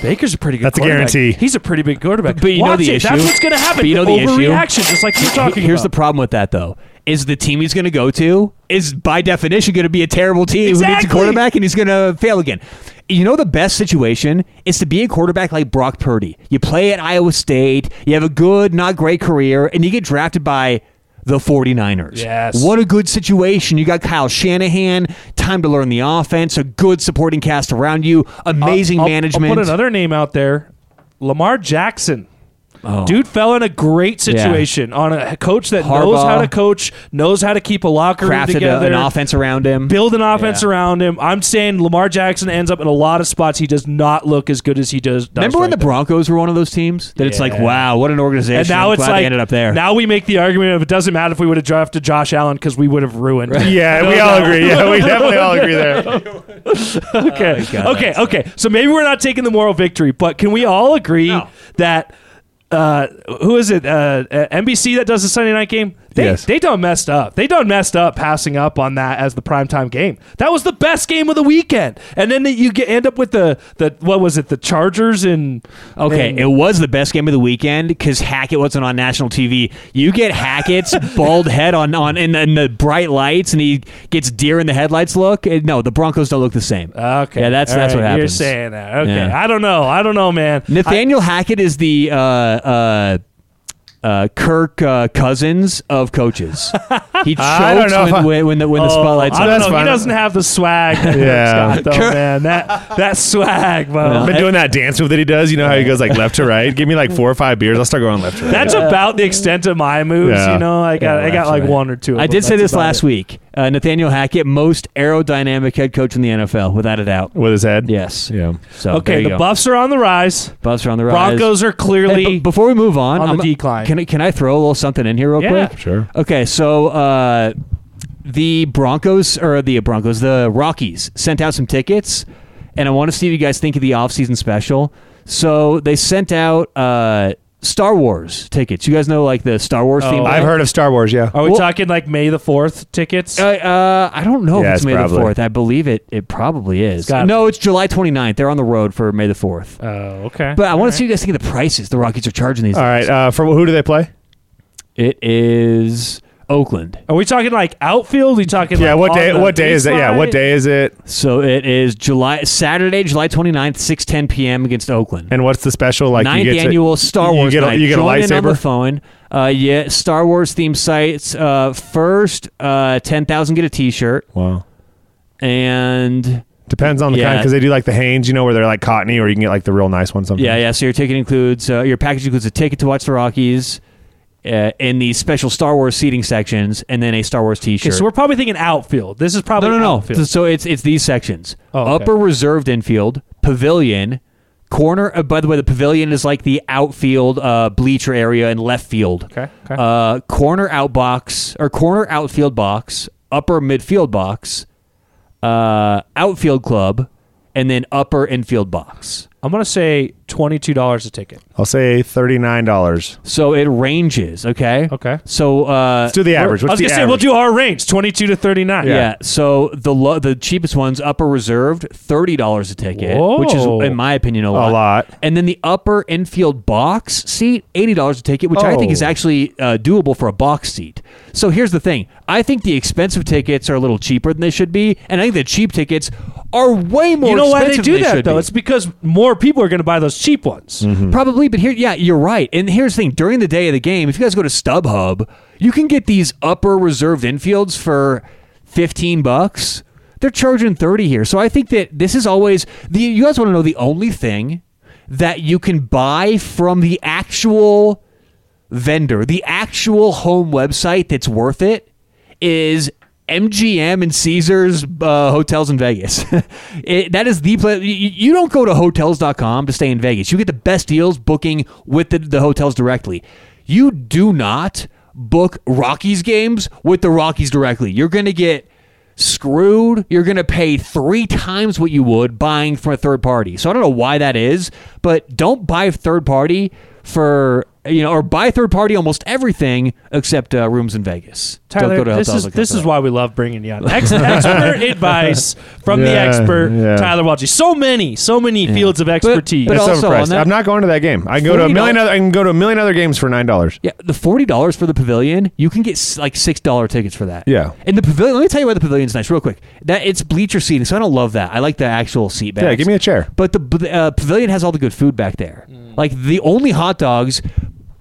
Speaker 1: Baker's a pretty good. Quarterback.
Speaker 2: That's a guarantee.
Speaker 1: He's a pretty big quarterback.
Speaker 3: But you know the
Speaker 1: it.
Speaker 3: issue?
Speaker 1: That's what's going to happen.
Speaker 3: But you know the issue?
Speaker 1: overreaction, just like you're talking
Speaker 3: Here's the problem with that though. Is the team he's going to go to is by definition going to be a terrible team who needs a quarterback and he's going to fail again. You know the best situation is to be a quarterback like Brock Purdy. You play at Iowa State, you have a good, not great career, and you get drafted by the 49ers.
Speaker 1: Yes.
Speaker 3: What a good situation. You got Kyle Shanahan, time to learn the offense, a good supporting cast around you, amazing
Speaker 1: I'll- I'll-
Speaker 3: management.
Speaker 1: I'll put another name out there. Lamar Jackson. Oh. Dude fell in a great situation on a coach that knows how to coach, knows how to keep a locker room
Speaker 3: Crafted a,
Speaker 1: together,
Speaker 3: an offense around him.
Speaker 1: build an offense
Speaker 3: Yeah.
Speaker 1: around him. I'm saying Lamar Jackson ends up in a lot of spots. He does not look as good as he does. does
Speaker 3: Remember when
Speaker 1: right
Speaker 3: the
Speaker 1: now.
Speaker 3: Broncos were one of those teams that it's like, wow, what an organization.
Speaker 1: And now
Speaker 3: I'm
Speaker 1: it's
Speaker 3: glad
Speaker 1: like
Speaker 3: ended up there.
Speaker 1: Now we make the argument of it doesn't matter if we would have drafted Josh Allen because we would have ruined. it.
Speaker 2: Yeah,
Speaker 1: No
Speaker 2: we all
Speaker 1: doubt.
Speaker 2: agree. Yeah, we definitely all agree there. *laughs*
Speaker 1: Oh, okay.
Speaker 3: Oh, God,
Speaker 1: okay.
Speaker 3: that's
Speaker 1: Okay. So maybe we're not taking the moral victory, but can we all agree
Speaker 3: No.
Speaker 1: that uh, who is it? Uh, uh, NBC that does the Sunday night game. They,
Speaker 2: Yes.
Speaker 1: they done messed up. They done messed up passing up on that as the primetime game. That was the best game of the weekend. And then you get end up with the the what was it? The Chargers and
Speaker 3: Okay,
Speaker 1: and-
Speaker 3: it was the best game of the weekend because Hackett wasn't on national TV. You get Hackett's *laughs* bald head on on in, in the bright lights, and he gets deer in the headlights look. Eh, No, the Broncos don't look the same.
Speaker 1: Okay.
Speaker 3: Yeah, that's
Speaker 1: All
Speaker 3: that's
Speaker 1: right,
Speaker 3: what
Speaker 1: You're saying that. Okay.
Speaker 3: Yeah.
Speaker 1: I don't know. I don't know, man.
Speaker 3: Nathaniel Hackett is the uh, uh, uh, Kirk uh, Cousins of coaches. *laughs* He chokes
Speaker 2: I don't know if I-
Speaker 3: when, when, when the when the
Speaker 1: Oh,
Speaker 3: spotlight's
Speaker 1: I
Speaker 3: on.
Speaker 1: don't
Speaker 2: That's
Speaker 1: know. He doesn't have the swag.
Speaker 2: Yeah.
Speaker 1: Scott, though, man. That that swag, bro.
Speaker 2: I've been doing that dance move that he does. You know how he goes like left to right. Give me like four or five beers. I'll start going left to right.
Speaker 1: That's about the extent of my moves.
Speaker 2: Yeah.
Speaker 1: You know, I got
Speaker 2: Yeah,
Speaker 1: I got like
Speaker 2: right.
Speaker 1: one or two. of
Speaker 3: I
Speaker 1: them.
Speaker 3: did say
Speaker 1: That's
Speaker 3: this last
Speaker 1: it.
Speaker 3: week. Uh, Nathaniel Hackett, most aerodynamic head coach in the NFL, without a doubt.
Speaker 2: with his head.
Speaker 3: Yes.
Speaker 2: Yeah.
Speaker 3: So
Speaker 1: Okay, the
Speaker 3: go.
Speaker 1: Buffs are on the rise.
Speaker 3: Buffs are on the rise.
Speaker 1: Broncos are
Speaker 3: Hey,
Speaker 1: clearly
Speaker 3: b- before we move on,
Speaker 1: on
Speaker 3: I'm-
Speaker 1: decline.
Speaker 3: Can I, can I throw a little something in here real
Speaker 1: Yeah.
Speaker 3: quick?
Speaker 2: Sure.
Speaker 3: Okay, so uh, the Broncos or the Broncos, the Rockies sent out some tickets, and I want to see what you guys think of the offseason special. So they sent out uh, Star Wars tickets. You guys know like the Star Wars theme.
Speaker 1: Oh.
Speaker 2: I've heard of Star Wars. Yeah.
Speaker 1: Are we
Speaker 3: Well-
Speaker 1: talking like May the Fourth tickets?
Speaker 3: Uh, uh, I don't know
Speaker 2: Yeah,
Speaker 3: if it's
Speaker 2: it's
Speaker 3: May
Speaker 2: probably-
Speaker 3: the 4th. I believe it it probably is.
Speaker 1: gotta
Speaker 3: No, it's July 29th. They're on the road for May the 4th.
Speaker 1: oh, okay.
Speaker 3: But I want to see you guys think of the prices the Rockies are charging these
Speaker 2: All
Speaker 3: days.
Speaker 2: right. Uh, for who do they play?
Speaker 3: It is Oakland.
Speaker 1: Are we talking like outfield? Are we talking
Speaker 2: Yeah.
Speaker 1: like
Speaker 2: What
Speaker 1: on
Speaker 2: day?
Speaker 1: the
Speaker 2: What day is it? Yeah. What day is it?
Speaker 3: So it is July Saturday, July 29th, 6:10 p.m. against Oakland.
Speaker 2: And what's the special? Like
Speaker 3: Ninth
Speaker 2: you get to-
Speaker 3: annual Star
Speaker 2: you
Speaker 3: Wars
Speaker 2: get a-
Speaker 3: night.
Speaker 2: you get a
Speaker 3: Join in on the
Speaker 2: lightsaber?
Speaker 3: phone. Uh, yeah, Star Wars themed sites. Uh, first, uh, ten thousand get a T-shirt,
Speaker 2: Wow.
Speaker 3: and
Speaker 2: Depends on the
Speaker 3: Yeah.
Speaker 2: kind because they do like the Hanes, you know, where they're like cottony, or you can get like the real nice ones. Sometimes.
Speaker 3: yeah, yeah. So your ticket includes uh, your package includes a ticket to watch the Rockies. Uh, in these special Star Wars seating sections, and then a Star Wars T-shirt.
Speaker 1: so we're probably thinking outfield. This is probably
Speaker 3: No, no, no.
Speaker 1: outfield.
Speaker 3: So it's it's these sections:
Speaker 1: Oh, okay.
Speaker 3: upper reserved infield, pavilion, corner. Uh, by the way, the pavilion is like the outfield uh, bleacher area in left field.
Speaker 1: Okay, okay.
Speaker 3: Uh, corner outbox or corner outfield box, upper midfield box, uh, outfield club, and then upper infield box.
Speaker 1: I'm gonna say twenty two dollars a ticket.
Speaker 2: I'll say thirty nine dollars.
Speaker 3: So it ranges. Okay.
Speaker 1: Okay.
Speaker 3: So uh,
Speaker 2: Let's do the average.
Speaker 1: I was gonna say we'll do our range, twenty two to thirty nine.
Speaker 3: Yeah. So the lo- the cheapest ones, upper reserved, thirty dollars a ticket, which is, in my opinion, a lot.
Speaker 2: A lot.
Speaker 3: And then the upper infield box seat, eighty dollars a ticket, which I think is
Speaker 2: Oh.
Speaker 3: actually uh, doable for a box seat. So here's the thing: I think the expensive tickets are a little cheaper than they should be, and I think the cheap tickets are way more.
Speaker 1: You know why they do
Speaker 3: than
Speaker 1: that though?
Speaker 3: be.
Speaker 1: It's because more people are gonna buy those cheap ones.
Speaker 2: Mm-hmm.
Speaker 3: Probably, but here, yeah, you're right. And here's the thing: during the day of the game, if you guys go to StubHub, you can get these upper reserved infields for fifteen bucks. They're charging thirty here, so I think that this is always the. You guys want to know the only thing that you can buy from the actual vendor, the actual home website that's worth it, is MGM and Caesars uh, hotels in Vegas. *laughs* it, that is the place. You, you don't go to hotels.com to stay in Vegas. You get the best deals booking with the, the hotels directly. You do not book Rockies games with the Rockies directly. You're going to get screwed. You're going to pay three times what you would buying from a third party. So I don't know why that is, but don't buy third party for you know, or buy third party almost everything except uh, rooms in Vegas.
Speaker 1: Tyler,
Speaker 3: don't go to
Speaker 1: this is this
Speaker 3: that.
Speaker 1: is why we love bringing you on. *laughs* Ex- expert advice from the expert
Speaker 2: yeah.
Speaker 1: Tyler Walji. So many, so many fields of expertise.
Speaker 3: but
Speaker 2: That's
Speaker 3: also
Speaker 2: overpriced.
Speaker 3: that-
Speaker 2: I'm not going to that game. I can go to a
Speaker 3: $40
Speaker 2: million other. I can go to a million other games for nine dollars.
Speaker 3: Yeah, the forty dollars for the pavilion, you can get like six dollar tickets for that.
Speaker 2: Yeah.
Speaker 3: and the pavilion. Let me tell you why the pavilion's nice, real quick. That it's bleacher seating, so I don't love that. I like the actual seat bags.
Speaker 2: Yeah, give me a chair.
Speaker 3: But the uh, pavilion has all the good food back there. Like the only hot dogs.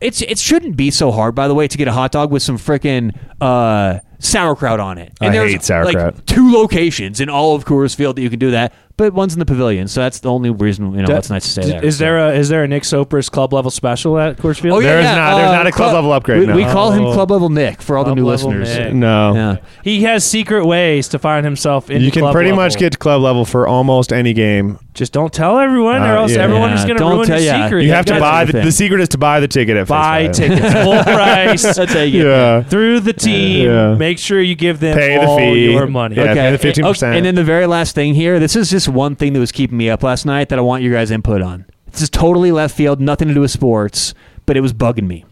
Speaker 3: It's it shouldn't be so hard, by the way, to get a hot dog with some freaking uh, sauerkraut on it.
Speaker 2: I
Speaker 3: there's,
Speaker 2: hate sauerkraut.
Speaker 3: Like two locations in all of Coors Field that you can do that. But one's in the pavilion, so that's the only reason you know
Speaker 1: Da-
Speaker 3: it's nice to stay there.
Speaker 1: Is there a is there a Nick Sopers club level special at Coors Field?
Speaker 3: Oh yeah,
Speaker 2: There's
Speaker 3: yeah,
Speaker 2: not- there's not a club level upgrade,
Speaker 3: We,
Speaker 2: no.
Speaker 3: we call him
Speaker 1: Oh.
Speaker 3: club level Nick for all the new listeners.
Speaker 1: Nick.
Speaker 2: No.
Speaker 3: Yeah.
Speaker 1: He has secret ways to find himself in.
Speaker 2: You can pretty much get to club level for almost any game.
Speaker 1: Just don't tell everyone, or
Speaker 2: Uh,
Speaker 1: else
Speaker 2: yeah.
Speaker 1: everyone is going to ruin
Speaker 3: tell-
Speaker 1: your
Speaker 3: yeah.
Speaker 1: secret.
Speaker 2: You have to buy
Speaker 3: the
Speaker 2: the, secret is to buy the ticket at
Speaker 1: buy
Speaker 2: face
Speaker 1: tickets *laughs* full price. *laughs*
Speaker 3: That's how you get
Speaker 2: Yeah.
Speaker 1: through the team. Make sure you give them
Speaker 2: Pay the
Speaker 1: all
Speaker 2: fee.
Speaker 1: your money.
Speaker 2: Yeah, pay the 15%.
Speaker 3: And then the very last thing here, this is just one thing that was keeping me up last night that I want your guys' input on. This is totally left field, nothing to do with sports, but it was bugging me.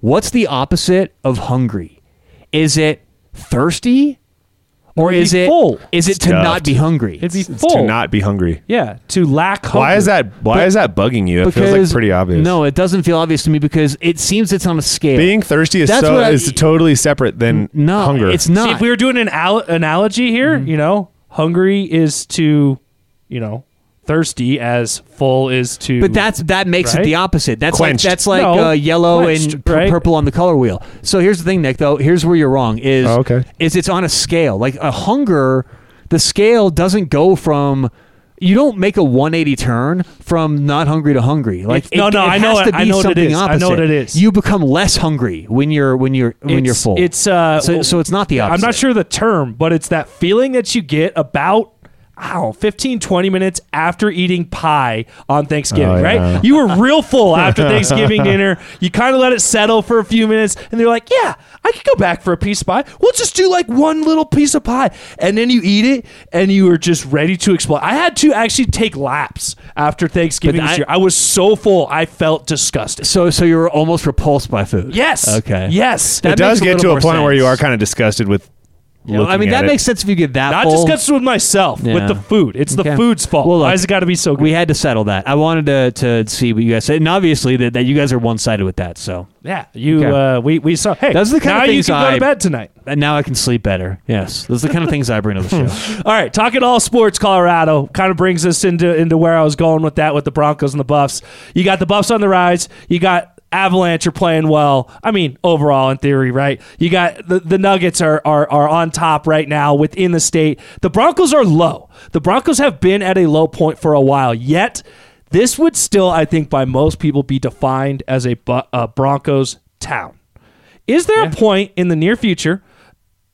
Speaker 3: What's the opposite of hungry? Is it thirsty? Or
Speaker 1: It'd
Speaker 3: is
Speaker 1: be
Speaker 3: it
Speaker 1: full.
Speaker 3: is it to
Speaker 2: Stuffed.
Speaker 3: not be hungry?
Speaker 1: It'd be
Speaker 2: It's
Speaker 1: full.
Speaker 2: to not be hungry.
Speaker 1: yeah, to lack. Hunger.
Speaker 2: Why is that? Why is that bugging you? It feels like pretty obvious.
Speaker 3: No, it doesn't feel obvious to me because it seems it's on a scale.
Speaker 2: being thirsty is
Speaker 3: That's
Speaker 2: so
Speaker 3: what I-
Speaker 2: is totally separate than
Speaker 3: no,
Speaker 2: hunger.
Speaker 3: it's
Speaker 1: See,
Speaker 3: not.
Speaker 1: if we were doing an al- analogy here,
Speaker 3: Mm-hmm.
Speaker 1: you know, hungry is to, you know, thirsty as full is to.
Speaker 3: But that's that makes
Speaker 1: Right?
Speaker 3: it the opposite. That's
Speaker 2: Quenched.
Speaker 3: like that's like
Speaker 1: No,
Speaker 3: uh, yellow
Speaker 1: quenched,
Speaker 3: and
Speaker 1: right?
Speaker 3: purple on the color wheel. So here's the thing, Nick. Though here's where you're wrong. Is
Speaker 2: Oh, okay.
Speaker 3: is it's on a scale. Like a hunger, the scale doesn't go from. You don't make a 180 turn from not hungry to hungry. Like
Speaker 1: It's- no,
Speaker 3: it,
Speaker 1: no,
Speaker 3: it
Speaker 1: I know
Speaker 3: has
Speaker 1: it-
Speaker 3: to
Speaker 1: I
Speaker 3: be
Speaker 1: know what it
Speaker 3: something
Speaker 1: is. I know what it is.
Speaker 3: You become less hungry when you're when you're when you're full.
Speaker 1: It's uh,
Speaker 3: so, so it's not the opposite.
Speaker 1: I'm not sure the term, but it's that feeling that you get about. Don't 15, 20 minutes after eating pie on Thanksgiving,
Speaker 2: Oh,
Speaker 1: right? You were real full *laughs* after Thanksgiving dinner. You kind of let it settle for a few minutes, and they're like, yeah, I could go back for a piece of pie. We'll just do like one little piece of pie. And then you eat it, and you are just ready to explode. I had to actually take laps after Thanksgiving
Speaker 3: But
Speaker 1: this
Speaker 3: I-
Speaker 1: year. I was so full, I felt disgusted.
Speaker 3: So so you were almost repulsed by food.
Speaker 1: Yes.
Speaker 3: Okay.
Speaker 1: Yes.
Speaker 3: That
Speaker 2: it does get to a point where you are kind of disgusted with.
Speaker 3: You know, I mean,
Speaker 2: at
Speaker 3: that
Speaker 2: it.
Speaker 3: makes sense if you get that
Speaker 1: Not
Speaker 3: full.
Speaker 1: just gets with myself,
Speaker 3: Yeah.
Speaker 1: with the food. It's the
Speaker 3: Okay.
Speaker 1: food's fault.
Speaker 3: Well, look,
Speaker 1: Why has it got to be so good?
Speaker 3: we had to settle that. I wanted to to see what you guys said, and obviously that, that you guys are one sided with that. So
Speaker 1: yeah, you.
Speaker 3: Okay.
Speaker 1: Uh, we we saw. Hey,
Speaker 3: Those are the kind
Speaker 1: now
Speaker 3: of
Speaker 1: you
Speaker 3: things
Speaker 1: can go
Speaker 3: I-
Speaker 1: to bed tonight.
Speaker 3: and now I can sleep better. Yes, those are the kind of things I bring to the show. *laughs*
Speaker 1: All right, talking all sports, Colorado kind of brings us into into where I was going with that with the Broncos and the Buffs. You got the Buffs on the rise. You got Avalanche are playing well. I mean, overall in theory, right? You got the, the Nuggets are, are are on top right now within the state. The Broncos are low. The Broncos have been at a low point for a while. Yet, this would still, I think, by most people, be defined as a, a Broncos town. Is there a point in the near future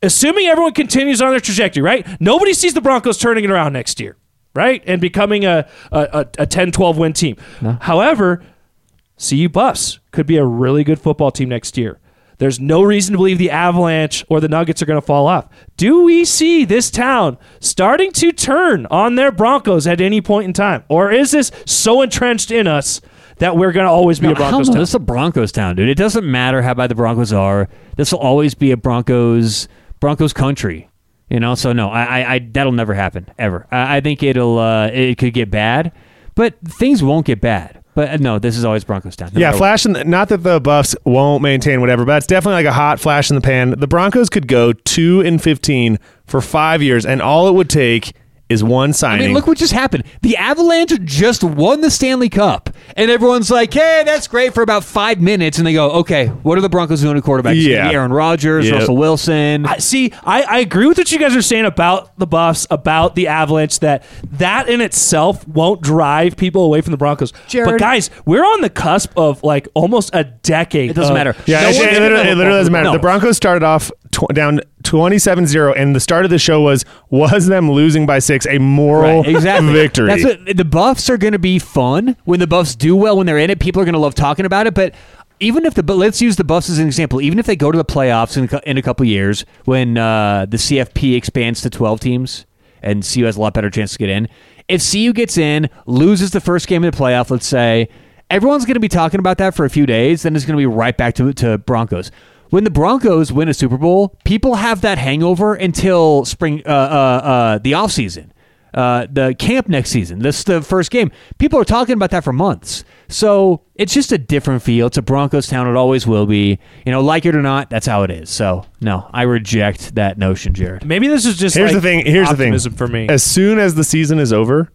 Speaker 1: assuming everyone continues on their trajectory, right? Nobody sees the Broncos turning it around next year, right? And becoming a, a, a 10 12 win team. However, CU Buffs could be a really good football team next year. There's no reason to believe the Avalanche or the Nuggets are going to fall off. Do we see this town starting to turn on their Broncos at any point in time? Or is this so entrenched in us that we're going to always be a Broncos town?
Speaker 3: this is a Broncos town, dude. It doesn't matter how bad the Broncos are. This will always be a Broncos Broncos country. You know, so no, I, I, I that'll never happen ever. I, I think it'll uh, it could get bad, but things won't get bad. But uh, no, this is always Broncos town. No
Speaker 2: Yeah, flash in the, not that the Buffs won't maintain whatever, but it's definitely like a hot flash in the pan. The Broncos could go two and fifteen for five years, and all it would take is one signing.
Speaker 3: I mean, look what just happened. The Avalanche just won the Stanley Cup, and everyone's like, "Hey, that's great for about five minutes." And they go, "Okay, what are the Broncos doing to quarterbacks?
Speaker 2: Yeah.
Speaker 3: Aaron Rodgers,
Speaker 2: Yep.
Speaker 3: Russell Wilson."
Speaker 1: I, see, I, I agree with what you guys are saying about the Buffs, about the Avalanche. That that in itself won't drive people away from the Broncos.
Speaker 3: Jared-
Speaker 1: But guys, we're on the cusp of like almost a decade.
Speaker 3: It doesn't
Speaker 1: of-
Speaker 3: matter.
Speaker 2: yeah,
Speaker 3: No
Speaker 2: it, it literally, it literally doesn't matter.
Speaker 3: No.
Speaker 2: The Broncos started off tw- down 27-0, and the start of the show was was them losing by six a moral
Speaker 3: Right, exactly.
Speaker 2: victory.
Speaker 3: That's what the Buffs are going to be fun when the Buffs do well when they're in it. People are going to love talking about it. But even if the but let's use the Buffs as an example. Even if they go to the playoffs in a, in a couple years when uh, the CFP expands to twelve teams and CU has a lot better chance to get in. If CU gets in, loses the first game of the playoff, let's say, everyone's going to be talking about that for a few days. Then it's going to be right back to to Broncos. When the Broncos win a Super Bowl, people have that hangover until spring, uh, uh, uh, the offseason uh, the camp next season. This is the first game. People are talking about that for months. So it's just a different feel. It's a Broncos town. It always will be. You know, like it or not, that's how it is. So no, I reject that notion, Jared.
Speaker 1: Maybe this is just
Speaker 2: Here's
Speaker 1: like
Speaker 2: the thing. Here's the thing.
Speaker 1: optimism for me.
Speaker 2: As soon as the season is over,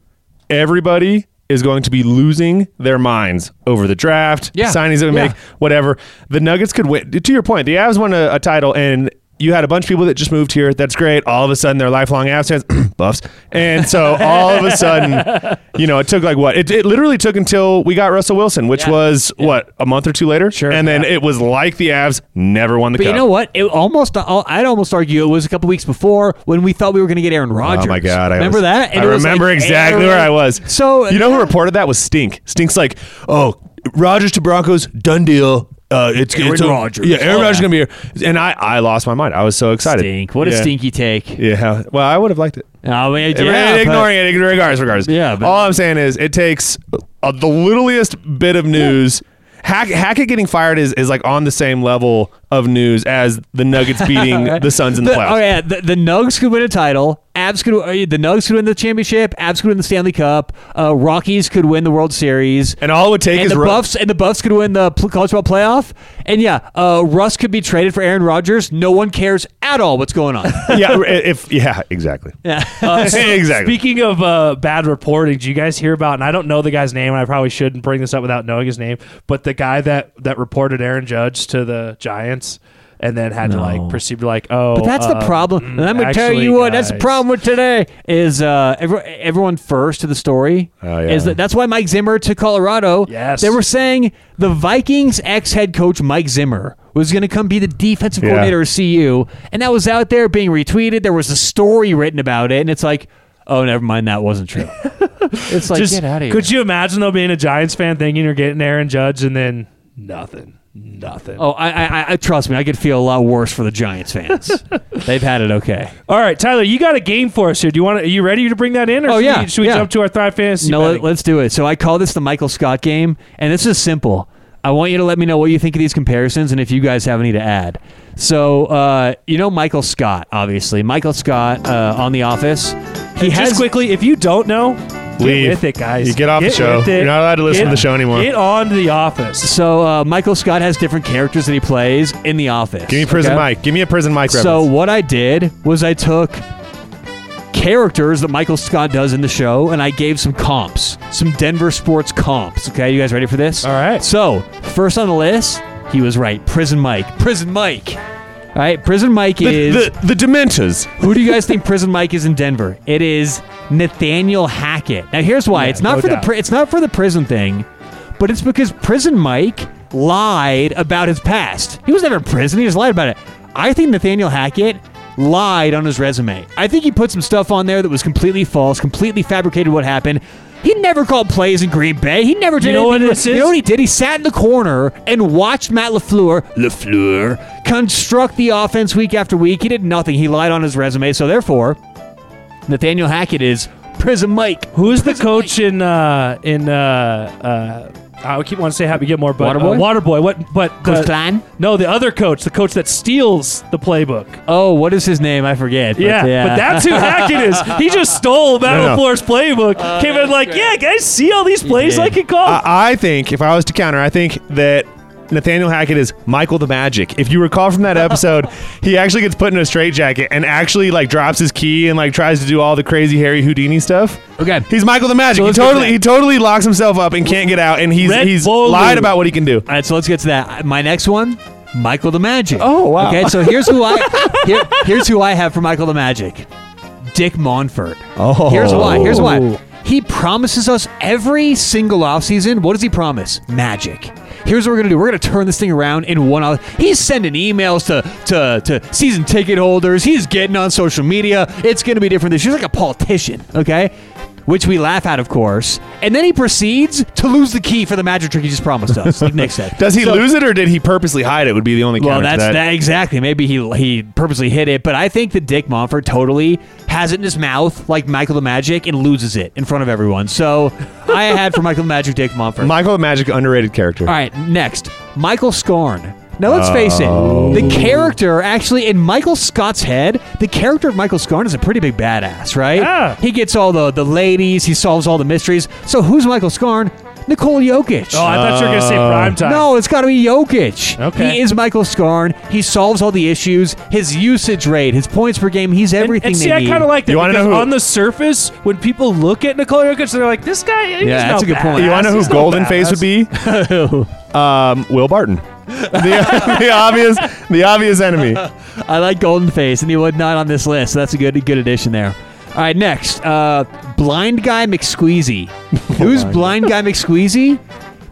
Speaker 2: everybody is going to be losing their minds over the draft,
Speaker 3: Yeah.
Speaker 2: signings that we
Speaker 3: Yeah.
Speaker 2: make, whatever. The Nuggets could win. To your point, the Avs won a, a title, and you had a bunch of people that just moved here. That's great. All of a sudden, they're lifelong Avs fans, *clears throat* buffs, and so all of a sudden, *laughs* you know, it took like what? It, it literally took until we got Russell Wilson, which
Speaker 3: Yeah.
Speaker 2: was what a month or two later.
Speaker 1: Sure.
Speaker 2: and then it was like the Avs never won the
Speaker 3: But
Speaker 2: cup.
Speaker 3: you know what? It almost uh, I'd almost argue it was a couple weeks before when we thought we were going to get Aaron Rodgers.
Speaker 2: Oh my god! I
Speaker 3: remember
Speaker 2: was-
Speaker 3: that?
Speaker 2: I remember
Speaker 3: like
Speaker 2: exactly
Speaker 3: Aaron-
Speaker 2: where I was.
Speaker 3: So
Speaker 2: you know who reported that was Stink. Stink's like, oh, Rodgers to Broncos, done deal. Uh, it's
Speaker 3: Aaron
Speaker 2: it's a-
Speaker 3: Rodgers.
Speaker 2: Yeah, Aaron
Speaker 3: Oh,
Speaker 2: Rodgers
Speaker 3: yeah.
Speaker 2: gonna be here, and I I lost my mind. I was so excited.
Speaker 3: stink. What a
Speaker 2: Yeah.
Speaker 3: stinky take.
Speaker 2: Yeah. Well, I would have liked it.
Speaker 3: I mean,
Speaker 2: Yeah,
Speaker 3: yeah, but-
Speaker 2: ignoring it, regardless, regardless.
Speaker 3: Yeah, but-
Speaker 2: all I'm saying is it takes uh, the littlest bit of news. Hack, Hackett getting fired is, is like on the same level of news as the Nuggets beating *laughs* the Suns in the, playoffs.
Speaker 3: Oh yeah, the, the Nugs could win a title. Avs could uh, the Nugs could win the championship. Avs could win the Stanley Cup. Uh, Rockies could win the World Series.
Speaker 2: And all it would take
Speaker 3: and
Speaker 2: is
Speaker 3: the
Speaker 2: Ru-
Speaker 3: Buffs and the Buffs could win the college football playoff. And yeah, uh, Russ could be traded for Aaron Rodgers. No one cares at all what's going on. *laughs*
Speaker 2: yeah, *laughs* if yeah, exactly.
Speaker 3: yeah.
Speaker 1: Uh, so
Speaker 2: Exactly.
Speaker 1: Speaking of uh, bad reporting, did you guys hear about? And I don't know the guy's name, and I probably shouldn't bring this up without knowing his name. But the guy that that reported Aaron Judge to the Giants, and then had to like perceive like, oh,
Speaker 3: But that's the
Speaker 1: uh,
Speaker 3: problem.
Speaker 1: mm,
Speaker 3: and I'm gonna tell you what. That's the problem with today is uh, every, everyone first to the story.
Speaker 2: Oh, yeah.
Speaker 3: Is that that's why Mike Zimmer to Colorado.
Speaker 1: Yes.
Speaker 3: they were saying the Vikings ex head coach Mike Zimmer was going to come be the defensive
Speaker 2: Yeah.
Speaker 3: coordinator of CU, and that was out there being retweeted. There was a story written about it, and it's like, oh, never mind, that wasn't true. *laughs* it's like
Speaker 1: Just,
Speaker 3: get out of here.
Speaker 1: Could you imagine though being a Giants fan thinking you're getting Aaron Judge and then nothing, nothing.
Speaker 3: Oh, I, I, I trust me. I could feel a lot worse for the Giants fans. *laughs* They've had it okay.
Speaker 1: All right, Tyler, you got a game for us here. Do you want? Are you ready to bring that in? Or
Speaker 3: Oh,
Speaker 1: should
Speaker 3: yeah,
Speaker 1: we, should we
Speaker 3: yeah.
Speaker 1: jump to our Thrive Fantasy?
Speaker 3: No, let, us do it. So I call this the Michael Scott game, and this is simple. I want you to let me know what you think of these comparisons and if you guys have any to add. So, uh, you know Michael Scott, obviously. Michael Scott uh, on The Office. He
Speaker 1: And
Speaker 3: has
Speaker 1: just quickly, if you don't know, get
Speaker 2: Leave.
Speaker 1: with it, guys.
Speaker 2: You get off the show. You're not allowed to listen
Speaker 1: Get-
Speaker 2: to the show anymore.
Speaker 1: Get on to the office.
Speaker 3: So uh, Michael Scott has different characters that he plays in The Office.
Speaker 2: Give me Prison
Speaker 3: okay?
Speaker 2: Mike. Give me a Prison Mike reference.
Speaker 3: So what I did was I took characters that Michael Scott does in the show, and I gave some comps, some Denver sports comps. Okay, you guys ready for this?
Speaker 1: All right.
Speaker 3: So first on the list, he was right. Prison Mike. Prison Mike. All right, Prison Mike
Speaker 2: the,
Speaker 3: is.
Speaker 2: the, the Dementors.
Speaker 3: who do you guys think Prison Mike is in Denver? It is Nathaniel Hackett. Now here's why.
Speaker 1: Yeah,
Speaker 3: it's not
Speaker 1: no
Speaker 3: for
Speaker 1: doubt.
Speaker 3: the pri- it's not for the prison thing, but it's because Prison Mike lied about his past. He was never in prison. He just lied about it. I think Nathaniel Hackett lied on his resume. I think he put some stuff on there that was completely false, completely fabricated what happened. He never called plays in Green Bay. He never did.
Speaker 1: know what
Speaker 3: anything-
Speaker 1: this
Speaker 3: You know what he did? He sat in the corner and watched Matt Lafleur, Lafleur, construct the offense week after week. He did nothing. He lied on his resume. So therefore, Nathaniel Hackett is Prison Mike.
Speaker 1: Who's the coach in uh, in uh, uh, I keep wanting to say Happy Gilmore, but
Speaker 3: Waterboy?
Speaker 1: Uh, Waterboy. What? But
Speaker 3: Coach
Speaker 1: the-
Speaker 3: Klein?
Speaker 1: No, the other coach, the coach that steals the playbook.
Speaker 3: Oh, what is his name? I forget. but
Speaker 1: Yeah, but that's who *laughs* Hackett is. He just stole Matt
Speaker 2: No, no.
Speaker 1: LaFleur's playbook. Came in like, yeah, guys, see all these plays
Speaker 3: did.
Speaker 1: I can call.
Speaker 2: I, I think if I was to counter, I think that Nathaniel Hackett is Michael the Magic. If you recall from that *laughs* episode, he actually gets put in a straitjacket and actually like drops his key and like tries to do all the crazy Harry Houdini stuff.
Speaker 3: Okay.
Speaker 2: He's Michael the Magic.
Speaker 3: So
Speaker 2: he
Speaker 3: let's get
Speaker 2: totally he totally locks himself up and can't get out, and he's
Speaker 1: Red
Speaker 2: he's
Speaker 1: Bull
Speaker 2: lied
Speaker 1: Lou.
Speaker 2: about what he can do.
Speaker 3: All right, so let's get to that. My next one, Michael the Magic.
Speaker 2: Oh, wow.
Speaker 3: Okay, so here's who I *laughs* here, here's who I have for Michael the Magic. Dick Monfort.
Speaker 2: Oh.
Speaker 3: Here's why. Here's why. He promises us every single offseason. What does he promise? Magic. Here's what we're gonna do. We're gonna turn this thing around in one hour. He's sending emails to to to season ticket holders. He's getting on social media. It's gonna be different this year. He's like a politician, okay? Which we laugh at, of course. And then he proceeds to lose the key for the magic trick he just promised us, like Nick said. *laughs*
Speaker 2: Does he
Speaker 3: So-
Speaker 2: lose it or did he purposely hide it? Would be the only
Speaker 3: well, that's
Speaker 2: that.
Speaker 3: that. exactly. Maybe he he purposely hid it, but I think that Dick Monfort totally has it in his mouth like Michael the Magic and loses it in front of everyone. So I had for Michael the Magic Dick Monfort.
Speaker 2: Michael the Magic underrated character.
Speaker 3: All right, next Michael Scarn. Now let's face it,
Speaker 2: Oh.
Speaker 3: the character actually in Michael Scott's head, the character of Michael Scarn is a pretty big badass, right?
Speaker 1: Yeah.
Speaker 3: He gets all the the ladies, he solves all the mysteries. So who's Michael Scarn? Nikola Jokic.
Speaker 1: oh, I thought you were gonna say prime time.
Speaker 3: No, it's got to be Jokic.
Speaker 1: Okay.
Speaker 3: He is Michael Scarn. He solves all the issues. His usage rate, his points per game, he's
Speaker 1: And-
Speaker 3: everything
Speaker 1: And, see,
Speaker 3: they
Speaker 1: I
Speaker 3: need.
Speaker 1: kind of like that
Speaker 2: You wanna
Speaker 1: because
Speaker 2: know who-
Speaker 1: on the surface, when people look at Nikola Jokic, they're like, "This guy." he's
Speaker 3: Yeah,
Speaker 1: no
Speaker 3: that's a good point.
Speaker 1: badass.
Speaker 2: You want to know who
Speaker 1: He's no
Speaker 2: Golden Face would be? *laughs* um, Will Barton. The, *laughs* the obvious, the obvious enemy.
Speaker 3: I like Golden Face, and he would not on this list. So that's a good good addition there. All right, next, uh, Blind Guy McSqueezy. *laughs* Who's Blind Guy McSqueezy?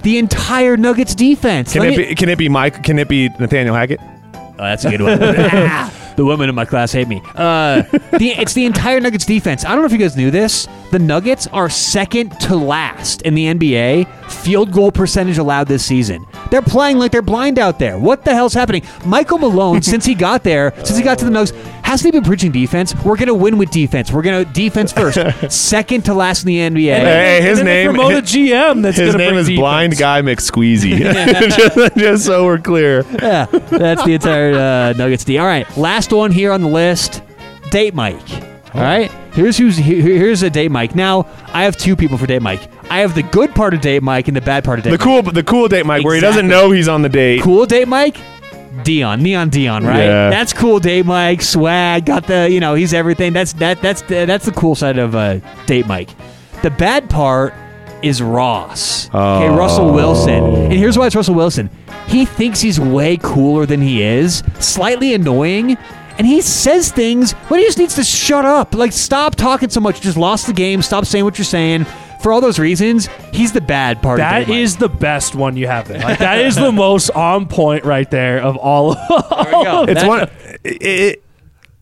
Speaker 3: The entire Nuggets defense.
Speaker 2: Can
Speaker 3: Let
Speaker 2: it
Speaker 3: me-
Speaker 2: be? Can it be Mike? Can it be Nathaniel Hackett?
Speaker 3: Oh, that's a good one. *laughs* the women in my class hate me. Uh, the, it's the entire Nuggets defense. I don't know if you guys knew this. The Nuggets are second to last in the NBA field goal percentage allowed this season. They're playing like they're blind out there. What the hell's happening? Michael Malone, *laughs* since he got there, since he got to the Nuggets, hasn't he been preaching defense? We're gonna win with defense. We're gonna defense first. *laughs* second to last in the NBA.
Speaker 2: Hey, his
Speaker 1: And
Speaker 2: name-
Speaker 1: promote a *laughs* GM that's
Speaker 2: His name is
Speaker 1: defense.
Speaker 2: Blind Guy McSqueezy. just, just so we're clear.
Speaker 3: yeah, that's the entire uh, Nuggets D. All right, last one here on the list, Date Mike. All right, here's who's here, here's a Date Mike. Now I have two people for Date Mike. I have the good part of Date Mike and the bad part of Date
Speaker 2: The
Speaker 3: Mike.
Speaker 2: cool, the cool date, Mike, where he doesn't
Speaker 3: Exactly.
Speaker 2: know he's on the date.
Speaker 3: Cool Date Mike. Deion, Neon Deion, right?
Speaker 2: Yeah.
Speaker 3: That's cool, Date Mike. Swag, got the, you know, he's everything. That's that. That's the, that's the cool side of uh, Date Mike. The bad part is Ross. Okay,
Speaker 2: Oh.
Speaker 3: Russell Wilson. And here's why it's Russell Wilson. He thinks he's way cooler than he is, slightly annoying, and he says things when he just needs to shut up. Like, stop talking so much. You just lost the game. Stop saying what you're saying. For all those reasons, he's the bad part. of
Speaker 1: That
Speaker 3: Date Mike.
Speaker 1: is the best one you have there. Like that is the *laughs* most on point right there of all.
Speaker 3: There we go.
Speaker 2: It's
Speaker 3: That-
Speaker 2: one. It, it-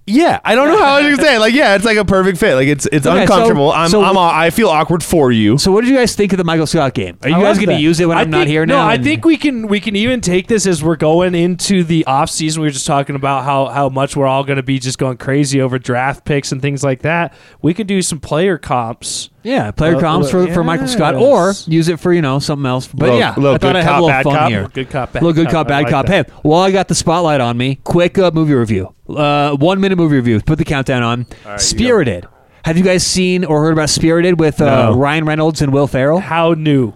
Speaker 2: yeah, I don't know how to *laughs* say. it. Like, yeah, it's like a perfect fit. Like, it's it's
Speaker 3: Okay, so-
Speaker 2: uncomfortable. I'm,
Speaker 3: so-
Speaker 2: I'm all, I feel awkward for you.
Speaker 3: So, what did you guys think of the Michael Scott game? Are you
Speaker 1: I
Speaker 3: guys
Speaker 1: love
Speaker 3: going to
Speaker 1: that.
Speaker 3: use it when
Speaker 1: I
Speaker 3: I'm not
Speaker 1: think-
Speaker 3: here
Speaker 1: no. I
Speaker 3: and-
Speaker 1: think we can we can even take this as we're going into the off season. We were just talking about how how much we're all going to be just going crazy over draft picks and things like that. We could do some player comps.
Speaker 3: Yeah, player
Speaker 1: Uh,
Speaker 3: comps for, for Michael Scott, or use it for you know something else. But
Speaker 2: Little-
Speaker 3: yeah,
Speaker 2: little
Speaker 3: I thought I had a little fun
Speaker 2: cop.
Speaker 3: here.
Speaker 1: Good cop, bad
Speaker 3: little good
Speaker 1: cop.
Speaker 3: cop, bad
Speaker 1: like
Speaker 3: cop.
Speaker 1: that.
Speaker 3: Hey, while I got the spotlight on me, quick uh, movie review. Uh, one minute movie review. Put the countdown on. Spirited. Have you guys seen or heard about Spirited with uh,
Speaker 2: No.
Speaker 3: Ryan Reynolds and Will Ferrell?
Speaker 1: How new?